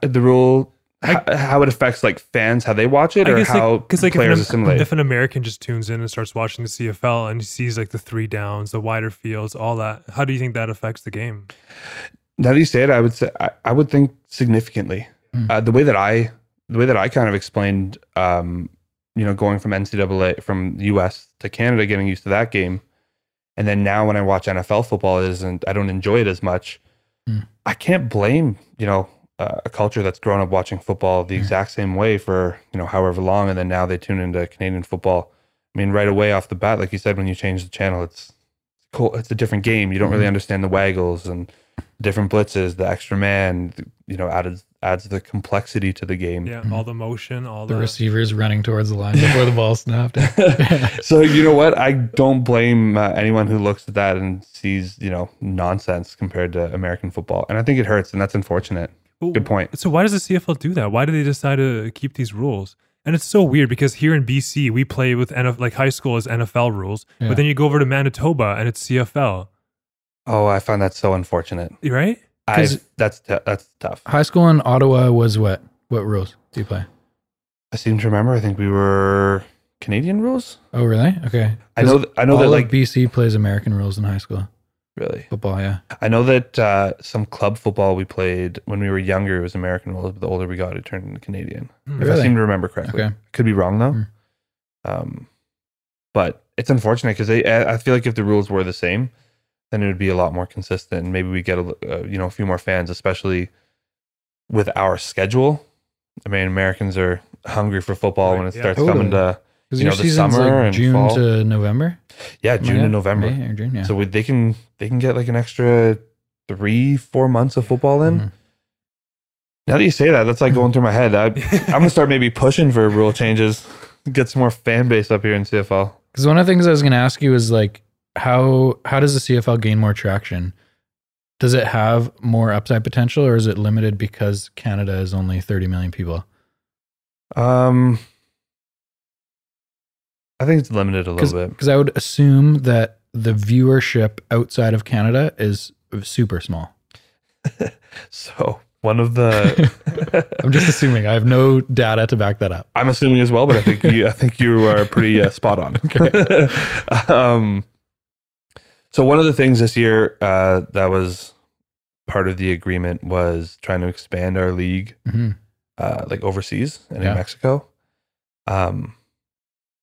the rule. h- how it affects like fans, how they watch it, or how because like, players if, assimilate. an, if an American just tunes in and starts watching the CFL and he sees like the three downs, the wider fields, all that, how do you think that affects the game? Now that you say it, I would say I, I would think significantly. Hmm. Uh, the way that I the way that I kind of explained, um, you know, going from NCAA from the U.S. to Canada, getting used to that game, and then now when I watch NFL football, it isn't I don't enjoy it as much. Hmm. I can't blame you know uh, a culture that's grown up watching football the Hmm. exact same way for you know however long, and then now they tune into Canadian football. I mean, right away off the bat, like you said, when you change the channel, it's cool. It's a different game. You don't really Mhm. understand the waggles and different blitzes, the extra man, you know, added adds the complexity to the game. Yeah, Mhm. all the motion, all the the, receivers running towards the line [laughs] before the ball snapped. [laughs] so you know what? I don't blame uh, anyone who looks at that and sees you know nonsense compared to American football, and I think it hurts, and that's unfortunate. Ooh, Good point. So why does the CFL do that? Why do they decide to keep these rules? And it's so weird because here in BC we play with NF, like high school is NFL rules, Yeah. but then you go over to Manitoba and it's CFL, Oh, I find that so unfortunate. You right? I 'Cause- that's t- that's tough. High school in Ottawa was what? What rules do you play? I seem to remember. I think we were Canadian rules. Oh, really? Okay. I know. Th- I know All that of like BC plays American rules in high school really. football. Yeah. I know that uh, some club football we played when we were younger it was American rules, but the older we got, it turned into Canadian. Hmm. If I Really? seem to remember correctly. Okay. Could be wrong though. Hmm. Um, but it's unfortunate because I I feel like if the rules were the same, then it would be a lot more consistent, and maybe we get a uh, you know a few more fans, especially with our schedule. I mean, Americans are hungry for football when it yeah. starts Totally. coming to You know, the summer like and June fall. to November. yeah Am June right? and November. May or June. Yeah. So we, they can they can get like an extra three four months of football in. Mhm. Now that you say that, that's like going through my head. I, [laughs] I'm gonna start maybe pushing for rule changes, get some more fan base up here in CFL. Because one of the things I was to ask you is like, how how does the CFL gain more traction? Does it have more upside potential, or is it limited because Canada is only 30 million people? Um, I think it's limited a little bit. Because I would assume that the viewership outside of Canada is super small. [laughs] So one of the, [laughs] I'm just assuming. I have no data to back that up. I'm assuming as well, but I think you, I think you are pretty uh, spot on. [laughs] Okay. um, so one of the things this year uh, that was part of the agreement was trying to expand our league Mhm. uh, like overseas and Yeah. in Mexico. Um,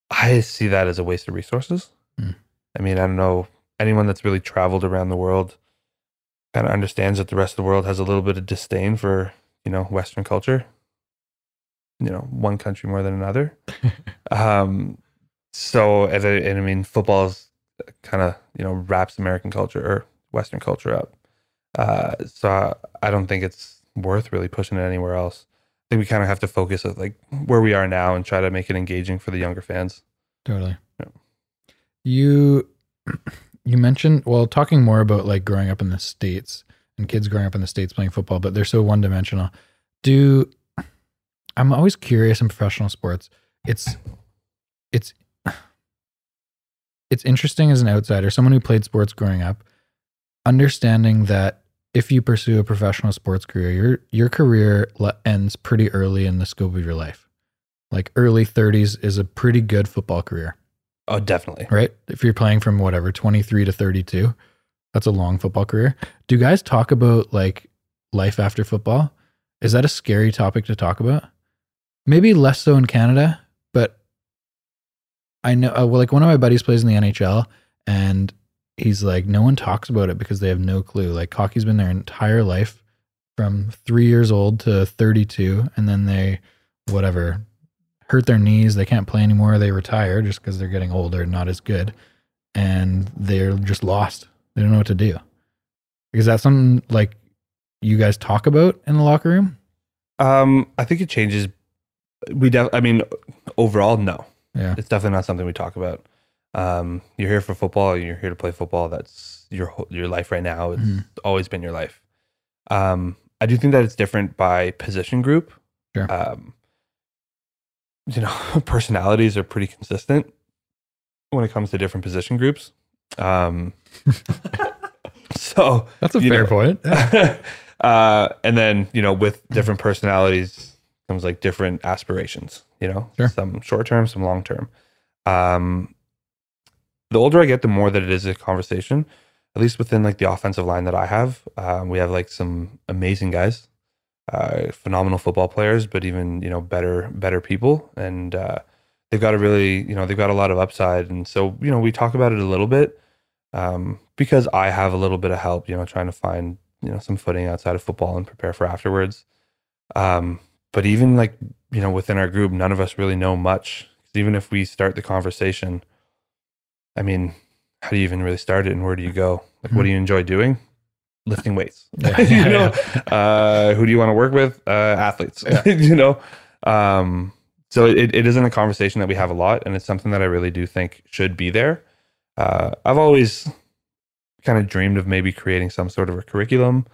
I see that as a waste of resources. Hmm. I mean, I don't know anyone that's really traveled around the world kind of understands that the rest of the world has a little bit of disdain for you know Western culture. You know, one country more than another. [laughs] um, so and I, and I mean, football is kind of you know wraps American culture or Western culture up. Uh, so I don't think it's worth really pushing it anywhere else. I think we kind of have to focus at like where we are now and try to make it engaging for the younger fans. Totally. Yeah. You [clears throat] you mentioned well talking more about like growing up in the states and kids growing up in the states playing football, but they're so one dimensional. Do I'm always curious in professional sports. It's it's it's interesting as an outsider, someone who played sports growing up, understanding that if you pursue a professional sports career, your your career ends pretty early in the scope of your life. Like early 30s is a pretty good football career Oh, definitely. right? If you're playing from whatever 23 to 32, that's a long football career. Do you guys talk about like life after football? Is that a scary topic to talk about? Maybe less so in Canada, I know uh, well like one of my buddies plays in the NHL and he's like no one talks about it because they have no clue. Like hockey's been their entire life from 3 years old to 32 and then they whatever hurt their knees. They can't play anymore. They retire just because they're getting older not as good. And they're just lost. They don't know what to do. Is that something like you guys talk about in the locker room? Um, I think it changes. We, def- I mean, overall, no. Yeah. It's definitely not something we talk about. Um, you're here for football. You're here to play football. That's your your life right now. It's Mhm. always been your life. Um, I do think that it's different by position group. Sure. Um, you know, [laughs] personalities are pretty consistent when it comes to different position groups. Um, [laughs] so That's a fair know- point. [laughs] uh, and then you know, with different personalities comes like different aspirations. You know, Sure. some short term, some long term. Um, the older I get, the more that it is a conversation. At least within like the offensive line that I have, um, we have like some amazing guys, uh, phenomenal football players, but even you know better better people, and uh, they've got a really you know they've got a lot of upside, and so you know we talk about it a little bit um, because I have a little bit of help, you know, trying to find you know some footing outside of football and prepare for afterwards. Um, but even like you know within our group, none of us really know much Even if we start the conversation, I mean, how do you even really start it, and where do you go? Like, what do you enjoy doing? Lifting weights. [laughs] Yeah. [laughs] you know, uh, who do you want to work with? Uh, athletes. Yeah. [laughs] you know, um, so it, it isn't a conversation that we have a lot, and it's something that I really do think should be there. Uh, I've always kind of dreamed of maybe creating some sort of a curriculum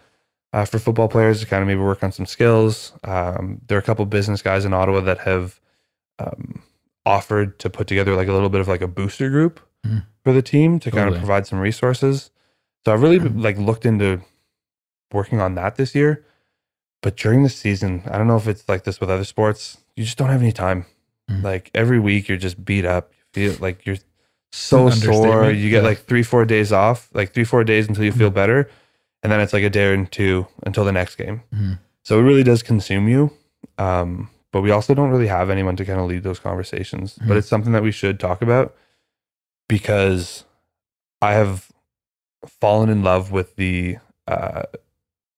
uh, for football players to kind of maybe work on some skills. Um, there are a couple business guys in Ottawa that have um, offered to put together like a little bit of like a booster group Mhm. for the team to kind of provide some resources. So I've really Mhm. like looked into working on that this year. But during the season, I don't know if it's like this with other sports. You just don't have any time. Mm. Like every week, you're just beat up. You feel like you're so sore. You get Yeah. like three, four days off, like three, four days until you feel better, and then it's like a day or two until the next game. Mhm. So it really does consume you. Um, but we also don't really have anyone to kind of lead those conversations. But Mhm. it's something that we should talk about because I have fallen in love with the uh,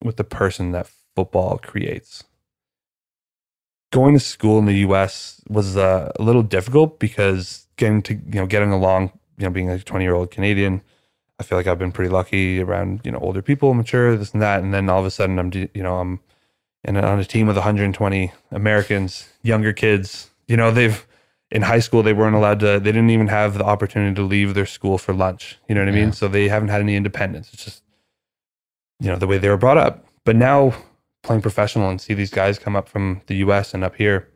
with the person that football creates. Going to school in the U.S. was uh, a little difficult because getting to you know getting along, you know, being a twenty year old Canadian, I feel like I've been pretty lucky around you know older people, mature, this and that, and then all of a sudden I'm you know I'm in on a team with 120 Americans, younger kids. You know they've in high school they weren't allowed to. They didn't even have the opportunity to leave their school for lunch. You know what I Yeah. mean? So they haven't had any independence. It's just you know the way they were brought up. But now playing professional and see these guys come up from the U.S. and up here,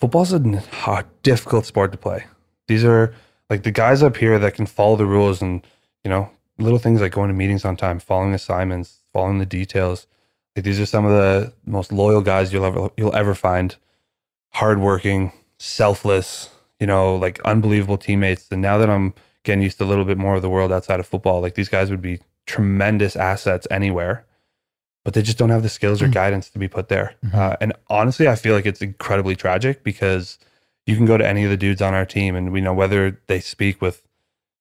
football's a difficult sport to play. These are like the guys up here that can follow the rules and you know little things like going to meetings on time, following assignments, following the details. Like these are some of the most loyal guys you'll ever you'll ever find. Hardworking, selfless, you know, like unbelievable teammates. And now that I'm getting used to a little bit more of the world outside of football, like these guys would be tremendous assets anywhere, but they just don't have the skills or Mm. guidance to be put there. Mhm. Uh, and honestly, I feel like it's incredibly tragic because you can go to any of the dudes on our team and we know whether they speak with,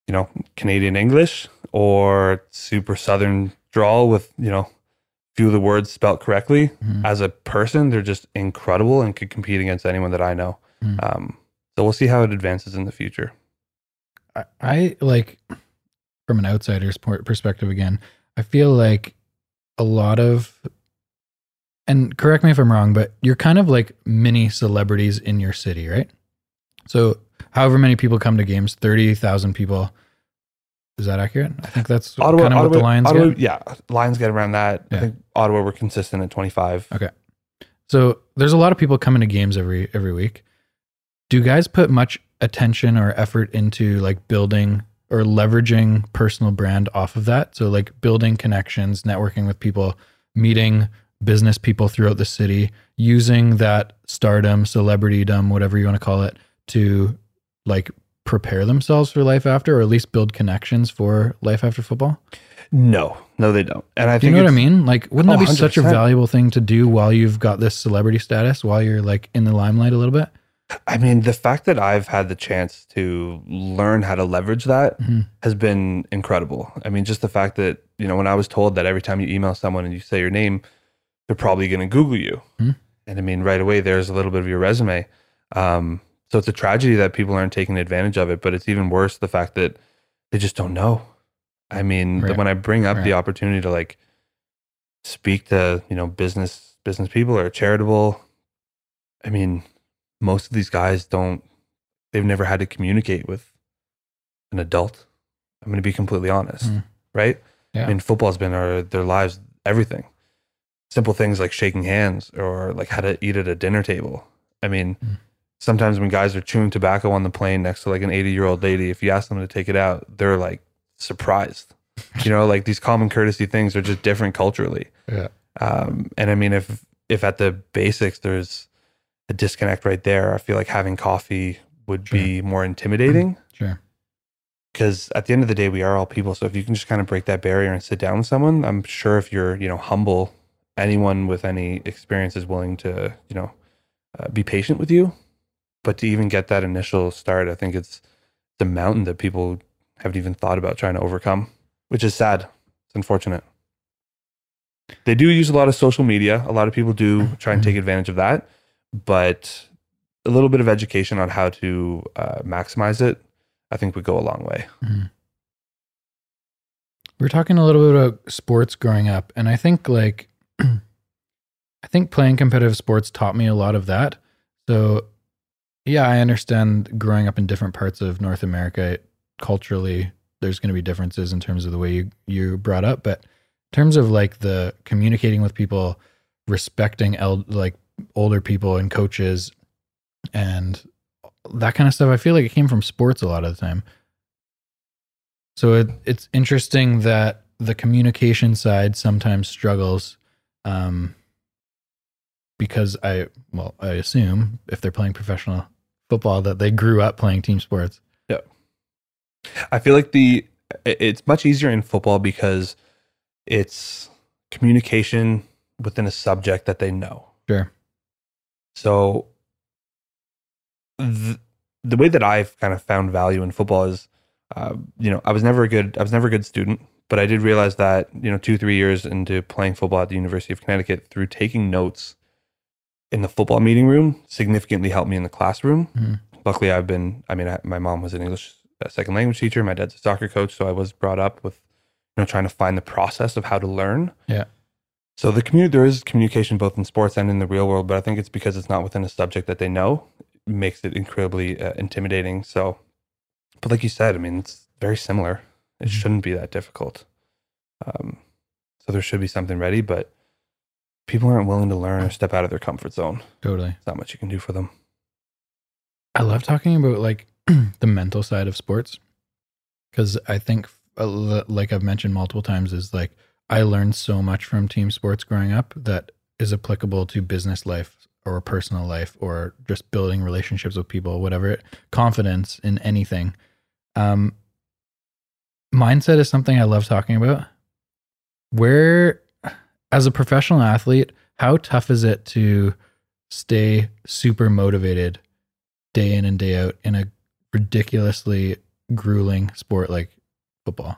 you know, Canadian English or super Southern drawl with, you know, few of the words spelt correctly. Mhm. As a person, they're just incredible and could compete against anyone that I know. Mm. Um, so we'll see how it advances in the future. I, I like from an outsider's perspective again i feel like a lot of and correct me if i'm wrong but you're kind of like mini celebrities in your city right so however many people come to games 30000 people is that accurate i think that's Ottawa, kind of what the Ottawa- lions Ottawa- get yeah, Lions get around that. Yeah. I think Ottawa were consistent at 25. Okay. So there's a lot of people coming to games every every week. Do you guys put much attention or effort into like building or leveraging personal brand off of that? So like building connections, networking with people, meeting business people throughout the city, using that stardom, celebritydom, whatever you want to call it, to like prepare themselves for life after or at least build connections for life after football? No, no, they don't. And I Do you know what I mean? Like, wouldn't Oh, that be such a valuable thing to do while you've got this celebrity status, while you're like in the limelight a little bit? I mean, the fact that I've had the chance to learn how to leverage that Mhm. has been incredible. I mean, just the fact that, you know, when I was told that every time you email someone and you say your name, they're probably going to Google you. Mhm. And I mean, right away, there's a little bit of your resume. Um, so it's a tragedy that people aren't taking advantage of it, but it's even worse the fact that they just don't know. I mean, the- Right. when I bring up the opportunity to like speak to, you know, business business people or charitable, I mean, most of these guys don't they've never had to communicate with an adult. I'm going to be completely honest, Mm. right? Yeah. I mean, football's been our their lives everything. Simple things like shaking hands or like how to eat at a dinner table. I mean, Mm. sometimes when guys are chewing tobacco on the plane next to like an 80 year old lady, if you ask them to take it out, they're like surprised. You know, like these common courtesy things are just different culturally. Yeah. Um, and I mean, if if at the basics there's a disconnect right there, I feel like having coffee would be more intimidating [clears throat] Sure. because at the end of the day, we are all people. So if you can just kind of break that barrier and sit down with someone, I'm sure if you're you know humble, anyone with any experience is willing to you know uh, be patient with you. But to even get that initial start, I think it's the mountain that people haven't even thought about trying to overcome, which is sad. It's unfortunate. They do use a lot of social media. A lot of people do try and take advantage of that, but a little bit of education on how to uh, maximize it, I think, would go a long way. Mhm. We We're talking a little bit about sports growing up, and I think like [clears throat] I think playing competitive sports taught me a lot of that. So yeah, I understand growing up in different parts of North America culturally there's going to be differences in terms of the way you you brought up, but in terms of like the communicating with people, respecting el- like older people and coaches and that kind of stuff, I feel like it came from sports a lot of the time. So it, it's interesting that the communication side sometimes struggles um, because I, well, I assume if they're playing professional football that they grew up playing team sports. Yeah, I feel like the it's much easier in football because it's communication within a subject that they know. Sure. So the, the way that I've kind of found value in football is, uh, you know, I was never a good I was never a good student, but I did realize that you know two three years into playing football at the University of Connecticut through taking notes in the football meeting room significantly helped me in the classroom. Mhm. Luckily, I've been. I mean, I, my mom was an English uh, second language teacher. My dad's a soccer coach, so I was brought up with you know trying to find the process of how to learn. Yeah. So the community, there is communication both in sports and in the real world, but I think it's because it's not within a subject that they know makes it incredibly uh, intimidating. So, but like you said, I mean, it's very similar. It Mhm. shouldn't be that difficult. Um, so there should be something ready, but people aren't willing to learn or step out of their comfort zone. Totally. There's not much you can do for them. I love talking about like [clears throat] the mental side of sports because I think, uh, like I've mentioned multiple times, is like I learned so much from team sports growing up that is applicable to business life or personal life or just building relationships with people, whatever. it- Confidence in anything. Um, mindset is something I love talking about. Where, as a professional athlete, how tough is it to stay super motivated day in and day out in a ridiculously grueling sport like football.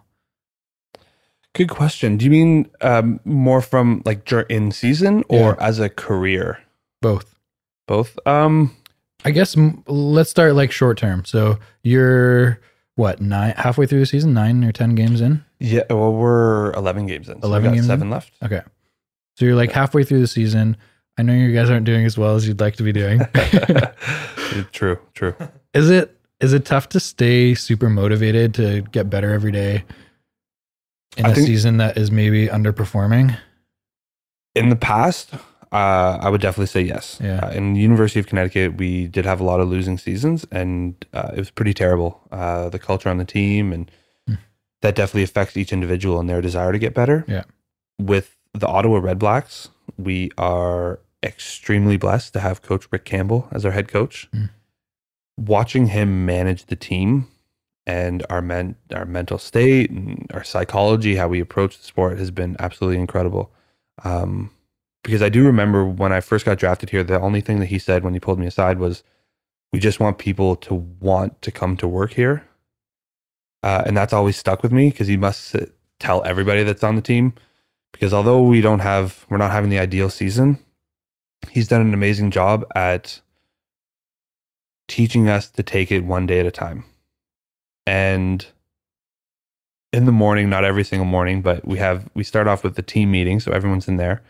Good question. Do you mean um, more from like in season or Yeah. as a career? Both. Both. Um, I guess m- let's start like short term. So you're what nine halfway through the season, nine or ten games in. yeah. Well, we're eleven games in. So 11 we got games in? seven left. Okay, so you're like halfway through the season. I know you guys aren't doing as well as you'd like to be doing. [laughs] true. True. is it is it tough to stay super motivated to get better every day in I a season that is maybe underperforming? In the past, uh, I would definitely say yes. Yeah. Uh, in the University of Connecticut, we did have a lot of losing seasons, and uh, it was pretty terrible. Uh, the culture on the team, and Hmm. that definitely affects each individual and their desire to get better. Yeah. With the Ottawa Redblacks, we are extremely blessed to have Coach Rick Campbell as our head coach. Hmm. Watching him manage the team and our men, our mental state and our psychology, how we approach the sport has been absolutely incredible. Um, because I do remember when I first got drafted here, the only thing that he said when he pulled me aside was, "We just want people to want to come to work here," uh, and that's always stuck with me because he must tell everybody that's on the team. Because although we don't have, we're not having the ideal season, he's done an amazing job at teaching us to take it one day at a time. And in the morning, not every single morning, but we have we start off with the team meeting, so everyone's in there.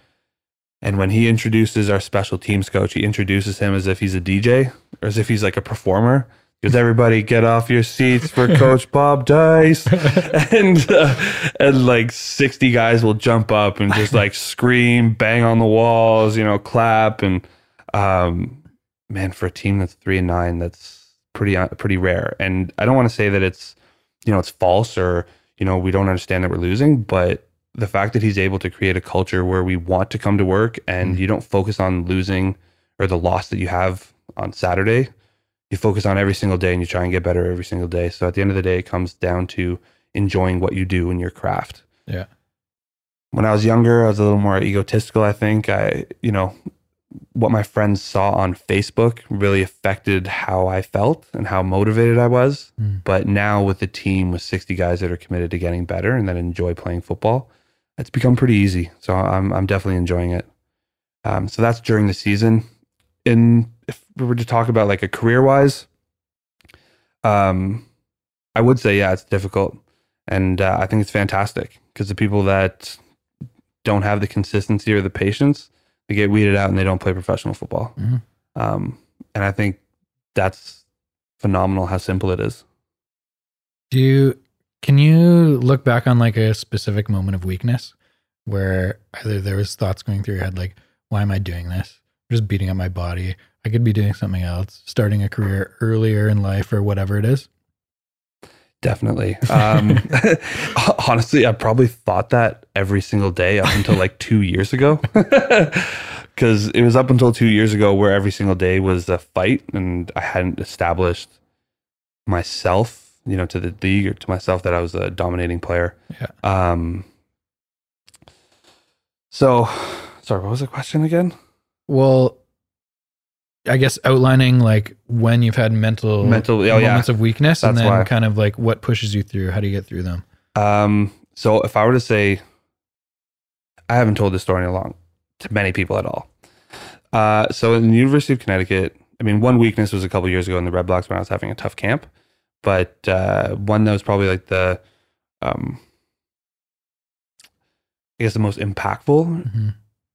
And when he introduces our special teams coach, he introduces him as if he's a DJ or as if he's like a performer. Because everybody get off your seats for [laughs] Coach Bob Dyce, [laughs] and uh, and like sixty guys will jump up and just like [laughs] scream, bang on the walls, you know, clap, and um, man, for a team that's three and nine, that's pretty uh, pretty rare. And I don't want to say that it's you know it's false or you know we don't understand that we're losing, but the fact that he's able to create a culture where we want to come to work and Mhm. you don't focus on losing or the loss that you have on Saturday. You focus on every single day and you try and get better every single day. So at the end of the day, it comes down to enjoying what you do in your craft. Yeah. When I was younger, I was a little more egotistical, I think. I, you know, what my friends saw on Facebook really affected how I felt and how motivated I was. Mm. But now with the team with 60 guys that are committed to getting better and that enjoy playing football, it's become pretty easy. So I'm I'm definitely enjoying it. Um, so that's during the season. In if we were to talk about like a career wise, um, I would say yeah, it's difficult, and uh, I think it's fantastic because the people that don't have the consistency or the patience, they get weeded out and they don't play professional football. Mhm. Um, and I think that's phenomenal how simple it is. Do you can you look back on like a specific moment of weakness where either there was thoughts going through your head like, why am I doing this? I'm just beating up my body. I could be doing something else, starting a career earlier in life or whatever it is. Definitely. Um, [laughs] [laughs] honestly, I probably thought that every single day up until like two years ago. [laughs] Because it was up until two years ago where every single day was a fight, and I hadn't established myself, you know, to the league or to myself that I was a dominating player. Yeah. Um. So, sorry, what was the question again? Well, I guess outlining like when you've had mental Mental- oh, yeah. moments of weakness, and then why. kind of like what pushes you through. How do you get through them? Um, so if I were to say, I haven't told this story in a long to many people at all. Uh, so in the University of Connecticut, I mean, one weakness was a couple years ago in the Redblacks when I was having a tough camp, but uh, one that was probably like the, um, I guess the most impactful hmm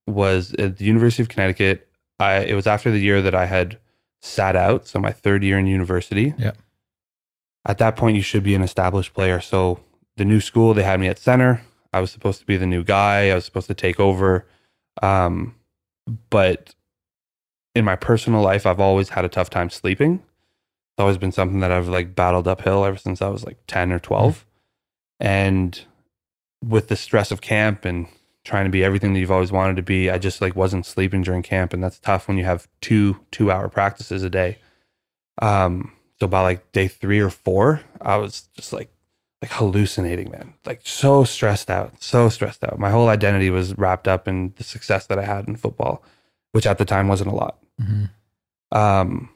was at the University of Connecticut. I it was after the year that I had sat out, so my third year in university. Yeah. At that point, you should be an established player. So the new school, they had me at center. I was supposed to be the new guy. I was supposed to take over. Um, but in my personal life, I've always had a tough time sleeping. It's always been something that I've like battled uphill ever since I was like 10 or 12. And with the stress of camp and trying to be everything that you've always wanted to be, I just like wasn't sleeping during camp. And that's tough when you have two two hour practices a day. Um, so by like day three or four, I was just like like hallucinating, man. Like so stressed out, so stressed out. My whole identity was wrapped up in the success that I had in football, which at the time wasn't a lot. hmm Um,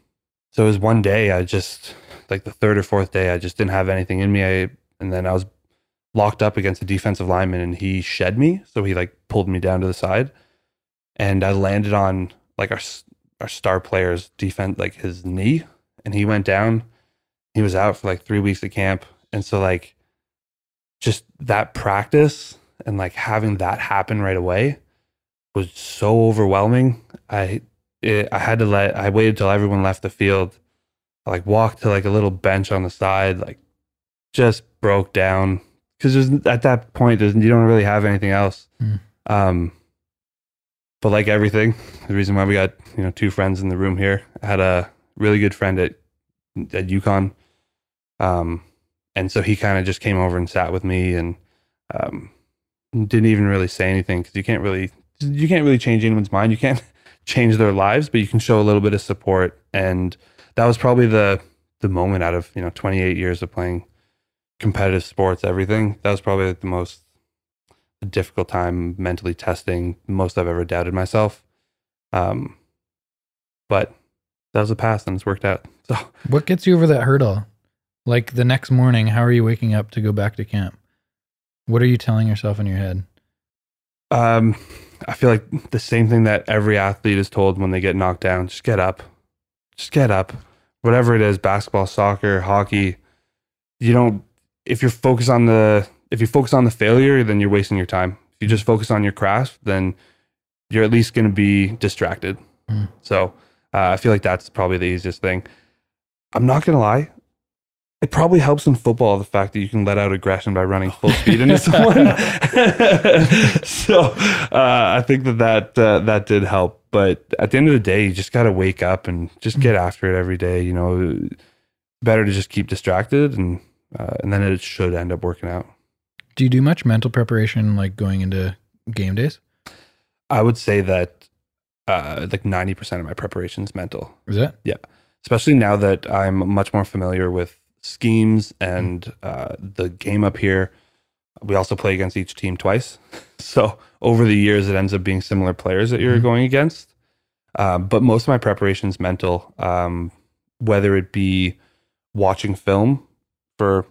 so it was one day I just like the third or fourth day I just didn't have anything in me. I and then I was locked up against a defensive lineman and he shed me, so he like pulled me down to the side, and I landed on like our our star player's defense like his knee, and he went down. He was out for like three weeks of camp, and so like just that practice and like having that happen right away was so overwhelming. I it, I had to let I waited till everyone left the field. I like walked to like a little bench on the side, like just broke down because at that point you don't really have anything else. Mm. Um, but like everything, the reason why we got you know two friends in the room here, I had a really good friend at at UConn, um, and so he kind of just came over and sat with me and um, didn't even really say anything because you can't really you can't really change anyone's mind. You can't change their lives, but you can show a little bit of support. And that was probably the the moment out of you know 28 years of playing competitive sports, everything. That was probably the most difficult time mentally testing, most I've ever doubted myself. Um, but that was a past, and it's worked out. [laughs] So What gets you over that hurdle? Like the next morning, how are you waking up to go back to camp? What are you telling yourself in your head? Um, I feel like the same thing that every athlete is told when they get knocked down: just get up, just get up. Whatever it is, basketball, soccer, hockey. You don't. If you're focused on the, if you focus on the failure, then you're wasting your time. If you just focus on your craft, then you're at least going to be distracted. Mm. So uh, I feel like that's probably the easiest thing. I'm not gonna lie. It probably helps in football the fact that you can let out aggression by running full speed into someone. [laughs] [laughs] so uh, I think that that uh, that did help. But at the end of the day, you just got to wake up and just get after it every day. You know, better to just keep distracted, and uh, and then it should end up working out. Do you do much mental preparation like going into game days? I would say that uh, like ninety percent of my preparation is mental. Is that? Yeah? Especially now that I'm much more familiar with schemes and uh, the game up here. We also play against each team twice. [laughs] So over the years, it ends up being similar players that you're Mhm. going against. Um, but most of my preparation is mental, um, whether it be watching film for,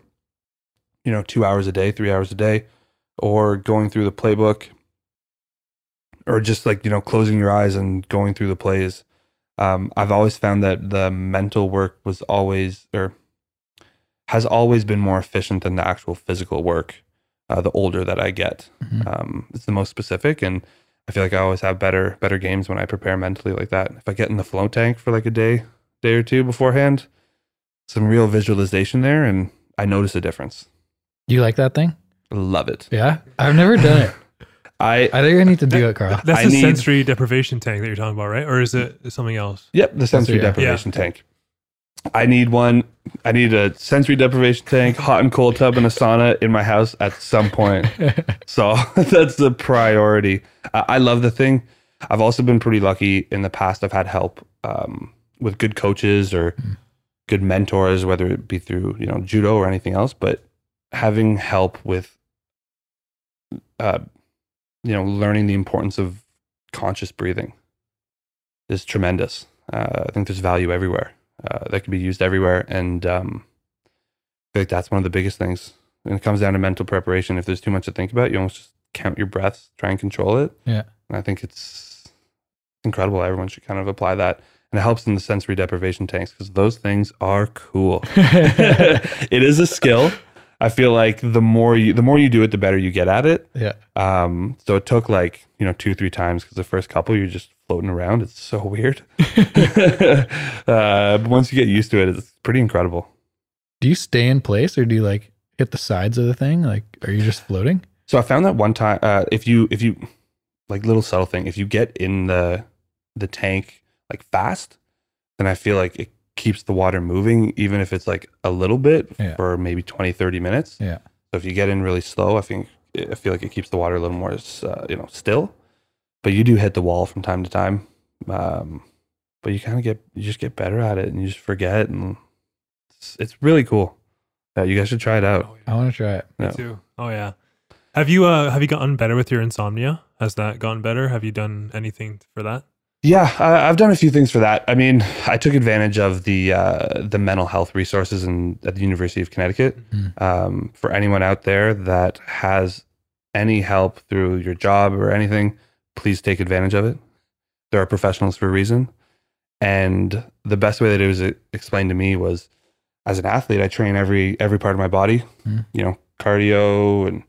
you know, two hours a day, three hours a day, or going through the playbook, or just like, you know, closing your eyes and going through the plays um, I've always found that the mental work was always or has always been more efficient than the actual physical work. Uh, the older that I get, Mhm. um, it's the most specific, and I feel like I always have better better games when I prepare mentally like that. If I get in the flow tank for like a day day or two beforehand, some real visualization there, and I notice a difference. Do you like that thing? Love it. Yeah, I've never done it. [laughs] I I think I need to do it, Carl. That's the need- sensory deprivation tank that you're talking about, right? Or is it something else? Yep, the sensory yeah. deprivation tank. I need one. I need a sensory deprivation tank, hot and cold tub, and a sauna in my house at some point. [laughs] so [laughs] that's the priority. I, I love the thing. I've also been pretty lucky in the past. I've had help um, with good coaches or good mentors, whether it be through you know judo or anything else. But having help with, uh, you know, learning the importance of conscious breathing is tremendous. Uh, I think there's value everywhere uh, that can be used everywhere, and um, I feel like that's one of the biggest things. When it comes down to mental preparation, if there's too much to think about, you almost just count your breaths, try and control it. Yeah. And I think it's incredible. Everyone should kind of apply that. And it helps in the sensory deprivation tanks because those things are cool. [laughs] [laughs] it is a skill. I feel like the more you the more you do it, the better you get at it. yeah. Um, so it took like you know two three times because the first couple you're just floating around. It's so weird. [laughs] [laughs] uh, but once you get used to it, it's pretty incredible. Do you stay in place or do you like hit the sides of the thing? Like, are you just floating? So I found that one time, uh, if you if you like little subtle thing, if you get in the the tank like fast, then I feel like it keeps the water moving, even if it's like a little bit Yeah. for maybe 20, 30 minutes. Yeah. So if you get in really slow, I think I feel like it keeps the water a little more, uh, you know, still. But you do hit the wall from time to time. Um, but you kind of get you just get better at it, and you just forget, and it's, it's really cool. Yeah, you guys should try it out. Oh, I want to try it. Me Yeah. too. Oh yeah. Have you uh have you gotten better with your insomnia? Has that gotten better? Have you done anything for that? Yeah, I, I've done a few things for that. I mean, I took advantage of the uh, the mental health resources in, at the University of Connecticut. Mhm. Um, for anyone out there that has any help through your job or anything, please take advantage of it. There are professionals for a reason, and the best way that it was explained to me was, as an athlete, I train every every part of my body. Mhm. You know, cardio and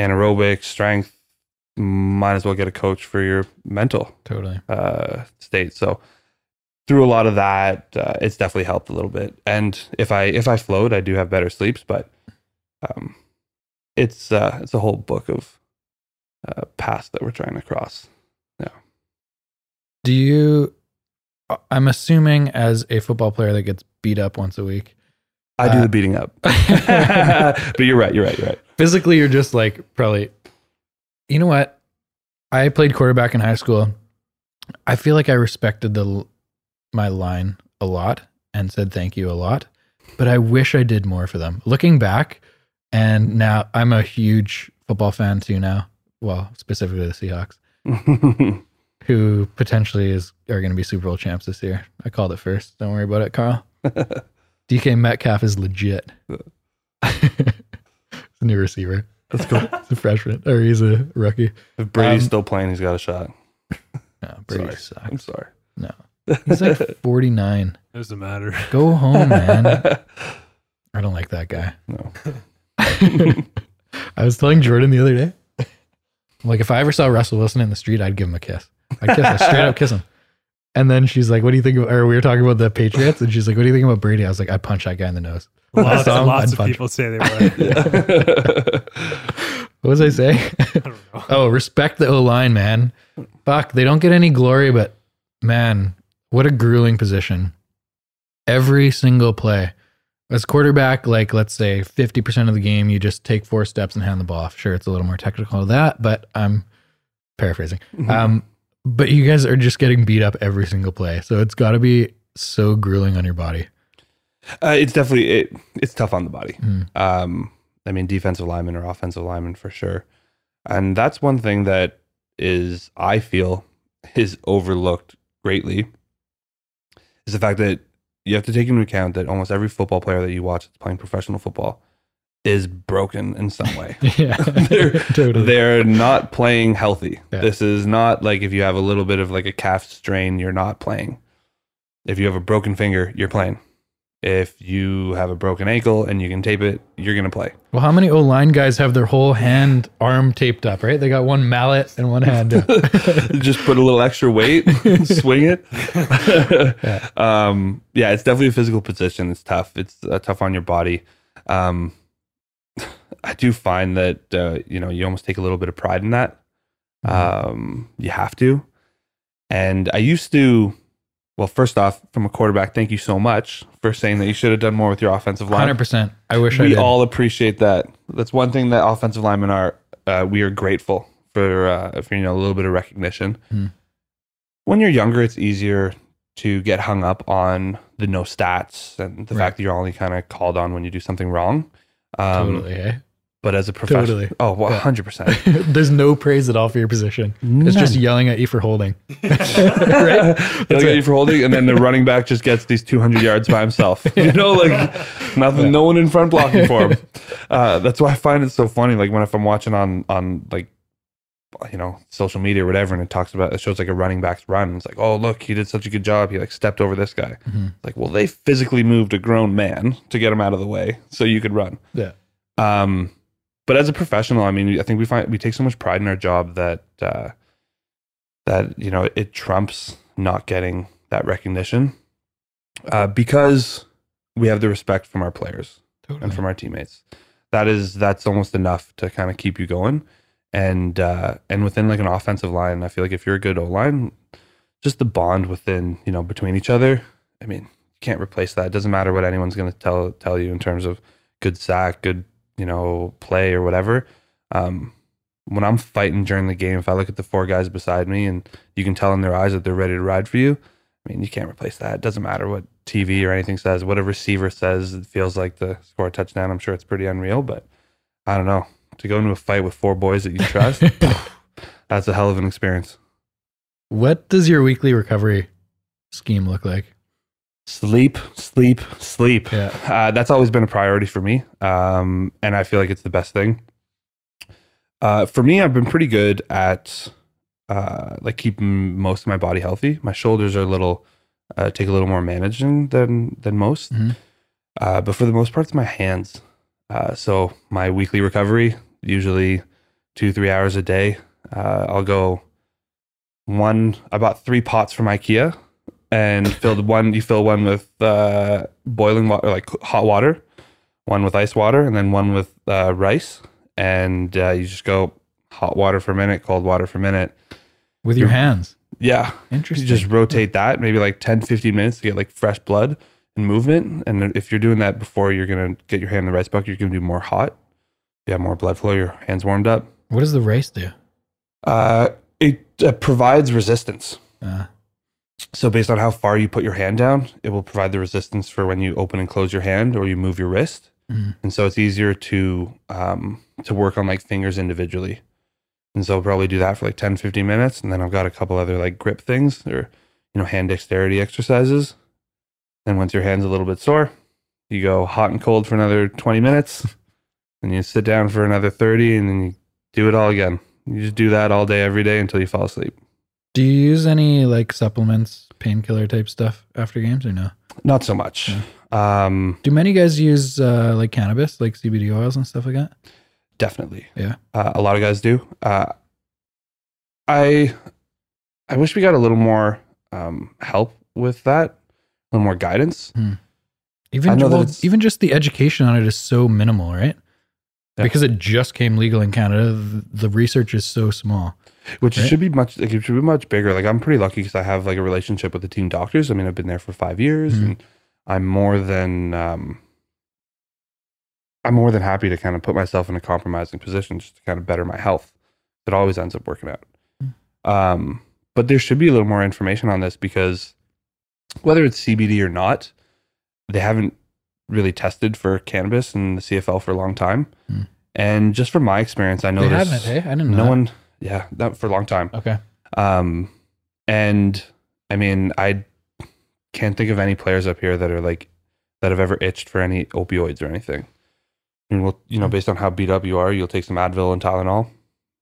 anaerobic strength. Might as well get a coach for your mental Totally. uh, state. So through a lot of that, uh, it's definitely helped a little bit. And if I if I float, I do have better sleeps. But um, it's uh, it's a whole book of uh, paths that we're trying to cross. Yeah. Do you? I'm assuming as a football player that gets beat up once a week, I do Uh, the beating up, [laughs] [laughs] but you're right. You're right. You're right. physically you're just like probably. You know what? I played quarterback in high school. I feel like I respected the my line a lot and said thank you a lot, but I wish I did more for them. Looking back, and now I'm a huge football fan too. Now, well, specifically the Seahawks. [laughs] who potentially is are going to be Super Bowl champs this year. I called it first. Don't worry about it, Carl. [laughs] DK Metcalf is legit. Uh. [laughs] he's a new receiver. Let's go. He's a freshman, or he's a rookie. If Brady's Um, still playing, he's got a shot. No, Brady Sorry. sucks. I'm sorry. No, he's like [laughs] 49. Doesn't matter. Go home, man. [laughs] I don't like that guy. no. [laughs] I was telling Jordan the other day, I'm like, if I ever saw Russell Wilson in the street, I'd give him a kiss. I'd kiss him, straight up kiss him. And then she's like, what do you think of, or we were talking about the Patriots, and she's like, what do you think about Brady? I was like, I'd punch that guy in the nose. Lots, saw lots of punch people say they would. What was I saying? [laughs] I don't know. [laughs] oh, respect the O line, man. Fuck, they don't get any glory, but man, what a grueling position. Every single play. As quarterback, like let's say 50% of the game, you just take four steps and hand the ball off. Sure, it's a little more technical than that, but I'm paraphrasing. Um, but you guys are just getting beat up every single play. So it's got to be so grueling on your body. Uh, it's definitely it, it's tough on the body. Mm. Um, I mean, defensive lineman or offensive lineman for sure, and that's one thing that is I feel [laughs] is overlooked greatly. Is the fact that you have to take into account that almost every football player that you watch that's playing professional football is broken in some way. [laughs] Yeah, [laughs] They're- totally. They're not playing healthy. Yeah. This is not like if you have a little bit of like a calf strain, you're not playing. If you have a broken finger, you're playing. If you have a broken ankle and you can tape it, you're going to play. Well, how many O line guys have their whole hand, arm taped up, right? They got one mallet and one hand. [laughs] Just put a little extra weight, [laughs] swing it. [laughs] Yeah. Um, yeah, it's definitely a physical position. It's tough. It's uh, tough on your body. Um, [sighs] I do find that uh, you know you almost take a little bit of pride in that. Um, you have to. And I used to well, first off, from a quarterback, thank you so much for saying that you should have done more with your offensive line. Hundred percent. I wish I we did. all appreciate that. That's one thing that offensive linemen are. Uh, we are grateful for uh, for you know a little bit of recognition. Hmm. When you're younger, it's easier to get hung up on the no stats and the Right. fact that you're only kind of called on when you do something wrong. Um, totally. Eh? But as a professional, Totally. oh, well, Yeah. 100%. [laughs] There's no praise at all for your position. It's just yelling at you for holding. [laughs] right? They'll get you for holding, and then the running back just gets these 200 yards by himself. [laughs] You know, like nothing, no one in front blocking for him. Uh, that's why I find it so funny. Like when if I'm watching on on like you know social media or whatever, and it talks about it shows like a running back's run. It's like, oh look, he did such a good job. He like stepped over this guy. Mhm. Like, well, they physically moved a grown man to get him out of the way so you could run. Yeah. Um, but as a professional, I mean, I think we find we take so much pride in our job that uh, that you know it trumps not getting that recognition uh, because we have the respect from our players Totally. and from our teammates. That is that's almost enough to kind of keep you going. And uh, and within like an offensive line, I feel like if you're a good O line, just the bond within you know between each other. I mean, you can't replace that. It doesn't matter what anyone's going to tell tell you in terms of good sack, good you know play or whatever. Um, when I'm fighting during the game, if I look at the four guys beside me and you can tell in their eyes that they're ready to ride for you, I mean, you can't replace that. It doesn't matter what TV or anything says. What a receiver says, it feels like to score a touchdown. I'm sure it's pretty unreal, but I don't know. To go into a fight with four boys that you trust, [laughs] that's a hell of an experience. What does your weekly recovery scheme look like? Sleep, sleep, sleep. Yeah. Uh, that's always been a priority for me. Um, and I feel like it's the best thing. Uh, for me, I've been pretty good at uh, like keeping most of my body healthy. My shoulders are a little uh, take a little more managing than than most. Mhm. Uh, but for the most part, it's my hands. Uh, so my weekly recovery, usually two three hours a day. Uh, I'll go one. I bought three pots from IKEA and filled one. You fill one with uh, boiling water, like hot water, one with ice water, and then one with uh, rice. And uh, you just go hot water for a minute, cold water for a minute. With your hands. Yeah, interesting. you just rotate that maybe like 10, 15 minutes to get like fresh blood and movement. And if you're doing that before you're gonna get your hand in the rice bucket, you're gonna do more hot. You have more blood flow. Your hands warmed up. what does the rice do? Uh, it uh, provides resistance. Uh, So based on how far you put your hand down, it will provide the resistance for when you open and close your hand or you move your wrist. Mhm. And so it's easier to um, to work on like fingers individually. And so I'll probably do that for like 10, 15 minutes. And then I've got a couple other like grip things or, you know, hand dexterity exercises. And once your hand's a little bit sore, you go hot and cold for another 20 minutes. [laughs] and you sit down for another 30 and then you do it all again. You just do that all day, every day until you fall asleep. Do you use any like supplements, painkiller type stuff after games or no? Not so much. Um, Do many guys use uh, like cannabis, like CBD oils and stuff like that? definitely. Yeah. Uh, a lot of guys do. Uh, I I wish we got a little more um, help with that, a little more guidance. Even know that well, even just the education on it is so minimal, right? Yeah. Because it just came legal in Canada, the, research is so small. Which Right. should be much like it should be much bigger. Like I'm pretty lucky because I have like a relationship with the team doctors. I mean, I've been there for five years, Mhm. and I'm more than um, I'm more than happy to kind of put myself in a compromising position just to kind of better my health. It always ends up working out. Um, but there should be a little more information on this because whether it's CBD or not, they haven't really tested for cannabis in the CFL for a long time. Hmm. And just from my experience, I noticed hey? I didn't know. no one, yeah, that for a long time. Okay. Um, and I mean, I can't think of any players up here that are like that have ever itched for any opioids or anything. I mean, well, you know, Hmm. based on how beat up you are, you'll take some Advil and Tylenol.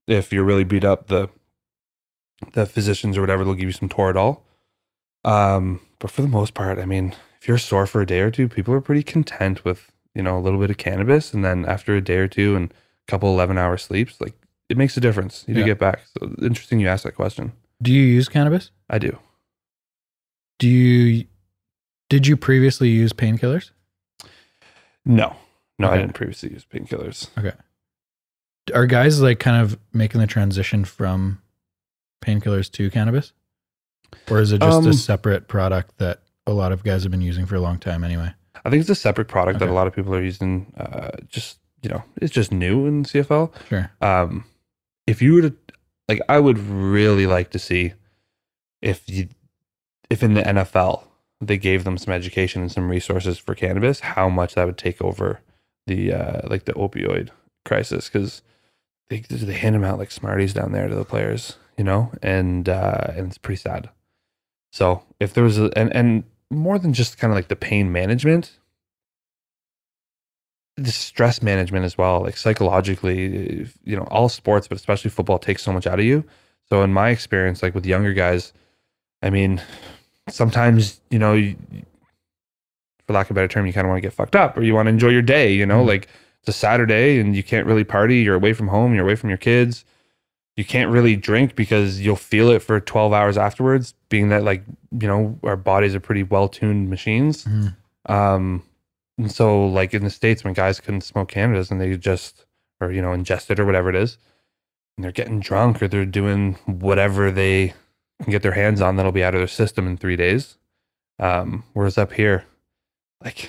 If you're really beat up, the the physicians or whatever they'll give you some Toradol. Um, but for the most part, I mean, if you're sore for a day or two, people are pretty content with you know a little bit of cannabis, and then after a day or two and a couple eleven hour sleeps, like it makes a difference. You do Yeah. get back. So interesting, you asked that question. Do you use cannabis? I do. Do you did you previously use painkillers? No, no, I didn't previously use painkillers. Okay. Are guys like kind of making the transition from painkillers to cannabis? or is it just Um, a separate product that a lot of guys have been using for a long time anyway? I think it's a separate product that a lot of people are using. Uh, just you know, it's just new in CFL. Sure. Um, if you were to like, I would really like to see if you if in the NFL they gave them some education and some resources for cannabis, how much that would take over the uh, like the opioid crisis because they they hand them out like Smarties down there to the players, you know, and uh, and it's pretty sad. So if there was a and and more than just kind of like the pain management, the stress management as well, like psychologically, you know, all sports, but especially football takes so much out of you. So in my experience, like with younger guys, I mean, sometimes you know, you, for lack of a better term, you kind of want to get fucked up or you want to enjoy your day. You know, Mhm. like it's a Saturday and you can't really party. You're away from home. You're away from your kids. You can't really drink because you'll feel it for 12 hours afterwards. Being that like you know our bodies are pretty well tuned machines. Mhm. Um, and so like in the states when guys couldn't smoke cannabis and they just or you know ingest it or whatever it is, and they're getting drunk or they're doing whatever they can get their hands on that'll be out of their system in three days. Um, whereas up here, like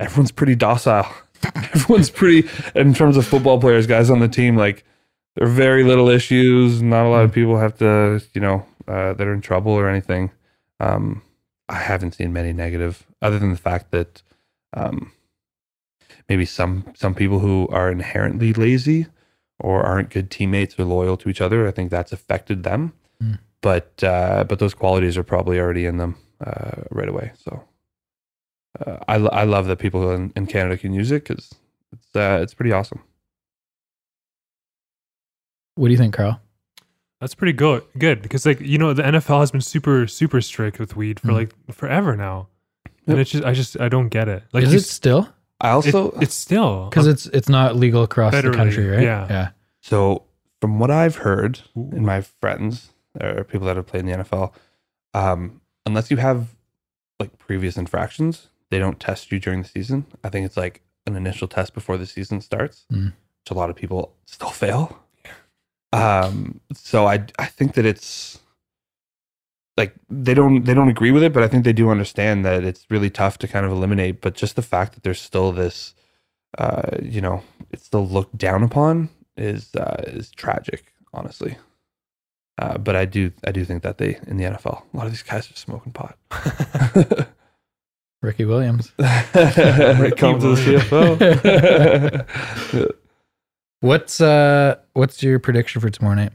everyone's pretty docile. [laughs] everyone's pretty in terms of football players, guys on the team, like there are very little issues. Not a lot of people have to, you know, uh, that are in trouble or anything. Um, I haven't seen many negative, other than the fact that um, maybe some some people who are inherently lazy or aren't good teammates or loyal to each other. I think that's affected them. Mm. But uh, but those qualities are probably already in them uh, right away. So uh, I I love that people in, in Canada can use it because it's uh, it's pretty awesome. What do you think, Carl? That's pretty good. Good because like you know the NFL has been super super strict with weed for Mhm. like forever now, and Yep. it's just I just I don't get it. Like is it still? I also it, it's still Because it's it's not legal across the country, right? yeah. Yeah. so from what I've heard Ooh. and my friends or people that have played in the NFL, um, unless you have like previous infractions, they don't test you during the season. I think it's like an initial test before the season starts, Mm. which a lot of people still [laughs] fail. Um, so I I think that it's like they don't they don't agree with it, but I think they do understand that it's really tough to kind of eliminate. But just the fact that there's still this, uh, you know, it's still looked down upon is uh, is tragic, honestly. Uh, but I do I do think that they in the NFL a lot of these guys are smoking pot. [laughs] Ricky Williams. [laughs] [laughs] ricky Come to the CFL. What's uh what's your prediction for tomorrow night?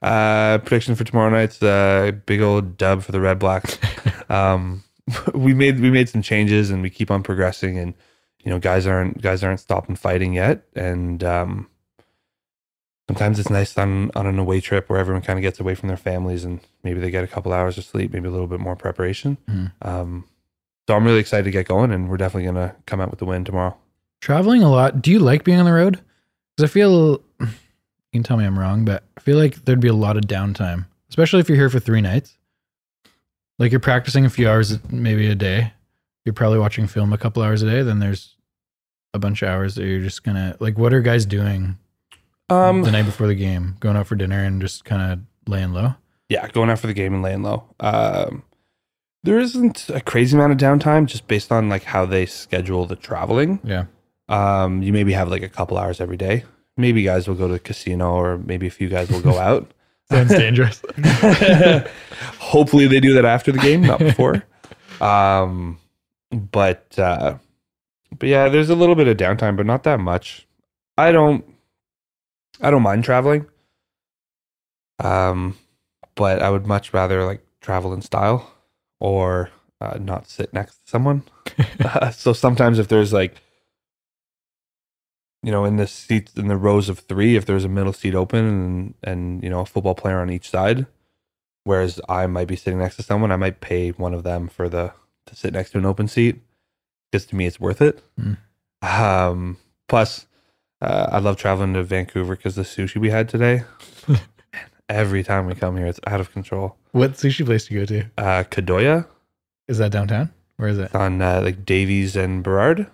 uh, prediction for tomorrow night's uh, big old dub for the Red Blacks. [laughs] um, [laughs] we made we made some changes and we keep on progressing and you know guys aren't guys aren't stopping fighting yet and um, sometimes it's nice on on an away trip where everyone kind of gets away from their families and maybe they get a couple hours of sleep maybe a little bit more preparation Mhm. um, so I'm really excited to get going and we're definitely gonna come out with the win tomorrow Traveling a lot. Do you like being on the road? Because I feel you can tell me I'm wrong, but I feel like there'd be a lot of downtime, especially if you're here for three nights. Like you're practicing a few hours, maybe a day. You're probably watching film a couple hours a day. Then there's a bunch of hours that you're just gonna like. What are guys doing um, the night before the game? Going out for dinner and just kind of laying low. yeah, going out for the game and laying low. Um, there isn't a crazy amount of downtime just based on like how they schedule the traveling. Yeah. Um, you maybe have like a couple hours every day. Maybe guys will go to the casino or maybe a few guys will go out. [laughs] Sounds dangerous. [laughs] Hopefully they do that after the game, not before. Um, but uh, but yeah, there's a little bit of downtime, but not that much. I don't I don't mind traveling. Um, but I would much rather like travel in style or uh, not sit next to someone. [laughs] so sometimes if there's like you know in the seats in the rows of three if there's a middle seat open and and you know a football player on each side whereas i might be sitting next to someone i might pay one of them for the to sit next to an open seat because to me it's worth it Mm. um plus uh, i love traveling to vancouver because the sushi we had today [laughs] man, every time we come here it's out of control what sushi place do you go to? uh kadoya Is that downtown? Where is it? on uh, like davies and Burrard.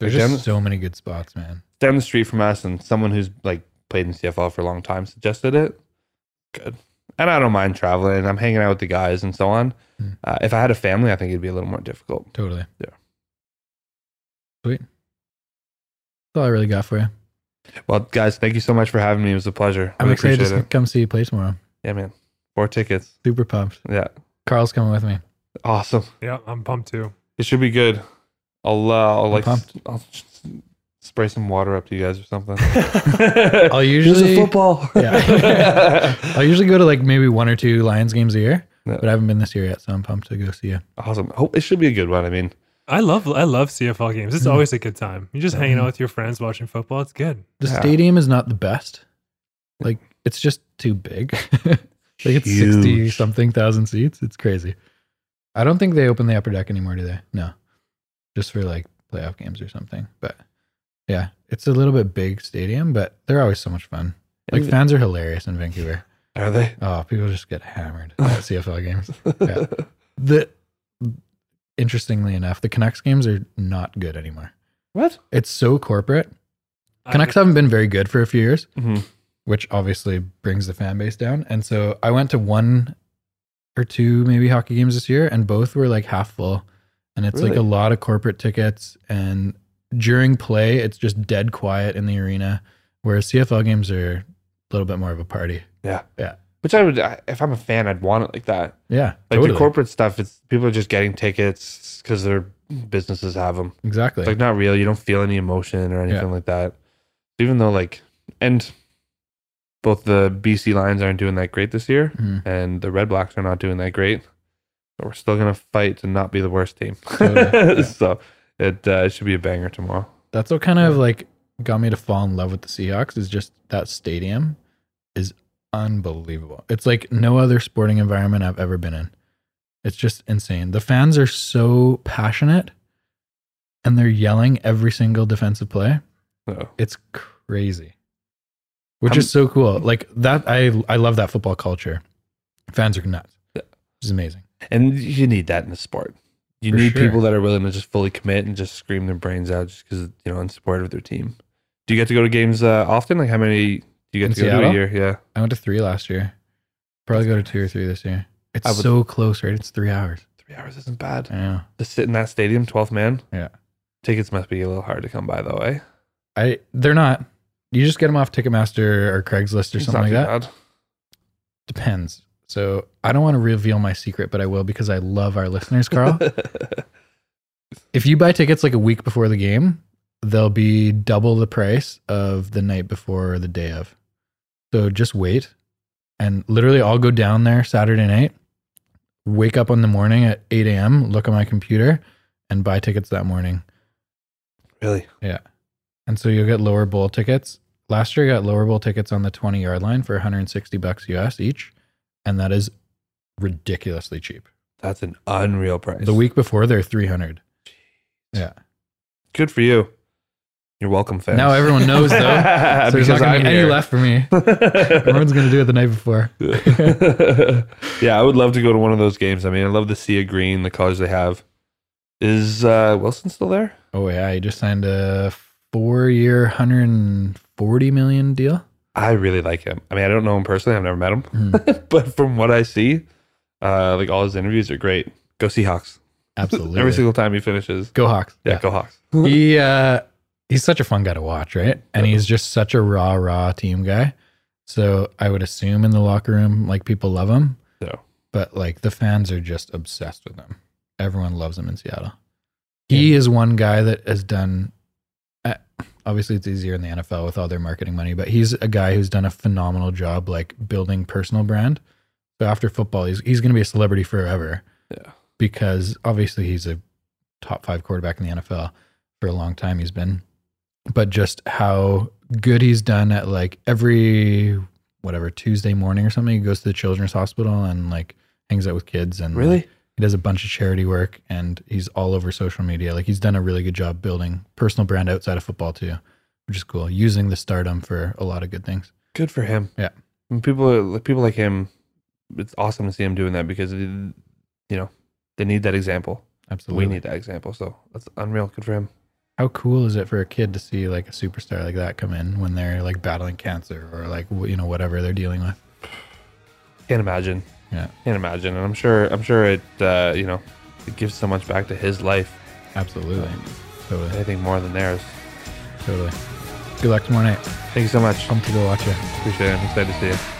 There's Down- just so many good spots, man. down the street from us and someone who's like played in CFL for a long time suggested it. Good. and I don't mind traveling. I'm hanging out with the guys and so on. Mm. Uh, if I had a family, I think it'd be a little more difficult. Totally. Yeah. Sweet. That's all I really got for you. Well, guys, thank you so much for having me. It was a pleasure. I'm Really excited appreciate to come see you play tomorrow. Yeah, man. Four tickets. Super pumped. Yeah, Carl's coming with me. awesome. Yeah, I'm pumped too. It should be good. I'll uh, I'll like pumped. I'll just spray some water up to you guys or something. [laughs] I'll Here's usually a football. [laughs] Yeah. [laughs] I'll usually go to like maybe one or two Lions games a year, Yeah. but I haven't been this year yet, so I'm pumped to go see you. awesome. Hope it should be a good one. I mean, I love I love CFL games. It's Mhm. always a good time. You're just hanging Mhm. out with your friends watching football. It's good. The Yeah. stadium is not the best. Like it's just too big. like it's Huge. sixty something thousand seats. It's crazy. I don't think they open the upper deck anymore, do they? No, just for like playoff games or something. But yeah, it's a little bit big stadium, but they're always so much fun. Like And- fans are hilarious in Vancouver. are they? Oh, people just get hammered [laughs] at CFL games. Yeah. The interestingly enough, the Canucks games are not good anymore. What? It's so corporate. I Canucks haven't been very good for a few years, Mhm. which obviously brings the fan base down. And so I went to one or two maybe hockey games this year, and both were like half full. And it's like a lot of corporate tickets. And during play, it's just dead quiet in the arena. Whereas CFL games are a little bit more of a party. Yeah. Yeah. Which I would, if I'm a fan, I'd want it like that. Yeah, Like totally. the corporate stuff, it's people are just getting tickets because their businesses have them. exactly. It's like not real. You don't feel any emotion or anything like that. Even though like, and both the BC Lions aren't doing that great this year, Mhm. and the Red Blacks are not doing that great. But we're still gonna fight to not be the worst team. [laughs] Totally. Yeah. [laughs] so it uh, it should be a banger tomorrow. That's what kind of like got me to fall in love with the Seahawks is just that stadium is unbelievable. It's like no other sporting environment I've ever been in. It's just insane. The fans are so passionate and they're yelling every single defensive play. So It's crazy. Which I'm- is so cool. Like that I I love that football culture. Fans are nuts. Yeah. It's amazing. And you need that in the sport. You For need sure. people that are willing to just fully commit and just scream their brains out just because you know in support of their team. Do you get to go to games uh, often? Like how many do you In get to go to a year? Yeah, I went to three last year. Probably go to two or three this year. It's would- so close, right? It's three hours. three hours isn't bad. Yeah. To sit in that stadium, twelfth man. Yeah. tickets must be a little hard to come by though, eh? I they're not. You just get them off Ticketmaster or Craigslist or It's something like that. too Depends. So I don't want to reveal my secret, but I will because I love our listeners, Carl. [laughs] if you buy tickets like a week before the game, they'll be double the price of the night before or the day of. So just wait. And literally, I'll go down there Saturday night, wake up in the morning at 8 a.m., look at my computer, and buy tickets that morning. really? Yeah. And so you'll get lower bowl tickets. Last year, I got lower bowl tickets on the 20 yard line for 160 bucks US each. And that is ridiculously cheap. That's an unreal price. The week before, they're 300. Yeah. Good for you. You're welcome, fans. Now everyone knows, though. [laughs] So there's not going to be any left for me. Everyone's going to do it the night before. [laughs] yeah, I would love to go to one of those games. I mean, I love the sea of green, the colors they have. Is uh, Wilson still there? Oh, yeah. He just signed a four year, 140 million deal. I really like him. I mean, I don't know him personally. I've never met him, Mhm. [laughs] but from what I see, uh, like all his interviews are great. Go Seahawks! [laughs] Absolutely. Every single time he finishes, Go Hawks. yeah, go Hawks. he [laughs] uh he's such a fun guy to watch, right? And he's just such a raw, raw team guy. So I would assume in the locker room, like people love him, So but like the fans are just obsessed with him. Everyone loves him in Seattle. He is one guy that has done. Obviously, it's easier in the NFL with all their marketing money, but he's a guy who's done a phenomenal job, like building personal brand. So after football, he's he's going to be a celebrity forever yeah, because obviously he's a top five quarterback in the NFL for a long time. He's been, but just how good he's done at like every whatever Tuesday morning or something, he goes to the children's hospital and like hangs out with kids and really. He does a bunch of charity work and he's all over social media. Like he's done a really good job building personal brand outside of football too, which is cool. Using the stardom for a lot of good things. Good for him. Yeah. And people, people like him. It's awesome to see him doing that because, you know, they need that example. Absolutely. We need that example. So that's unreal. Good for him. How cool is it for a kid to see like a superstar like that come in when they're like battling cancer or like you know whatever they're dealing with? Can't imagine. Yeah. Can't imagine. And I'm sure. I'm sure it. Uh, you know, it gives so much back to his life. Absolutely. Totally. Anything more than theirs. Totally. Good luck tomorrow night. Thank you so much. Come to go watch it. Appreciate it. I'm excited to see you.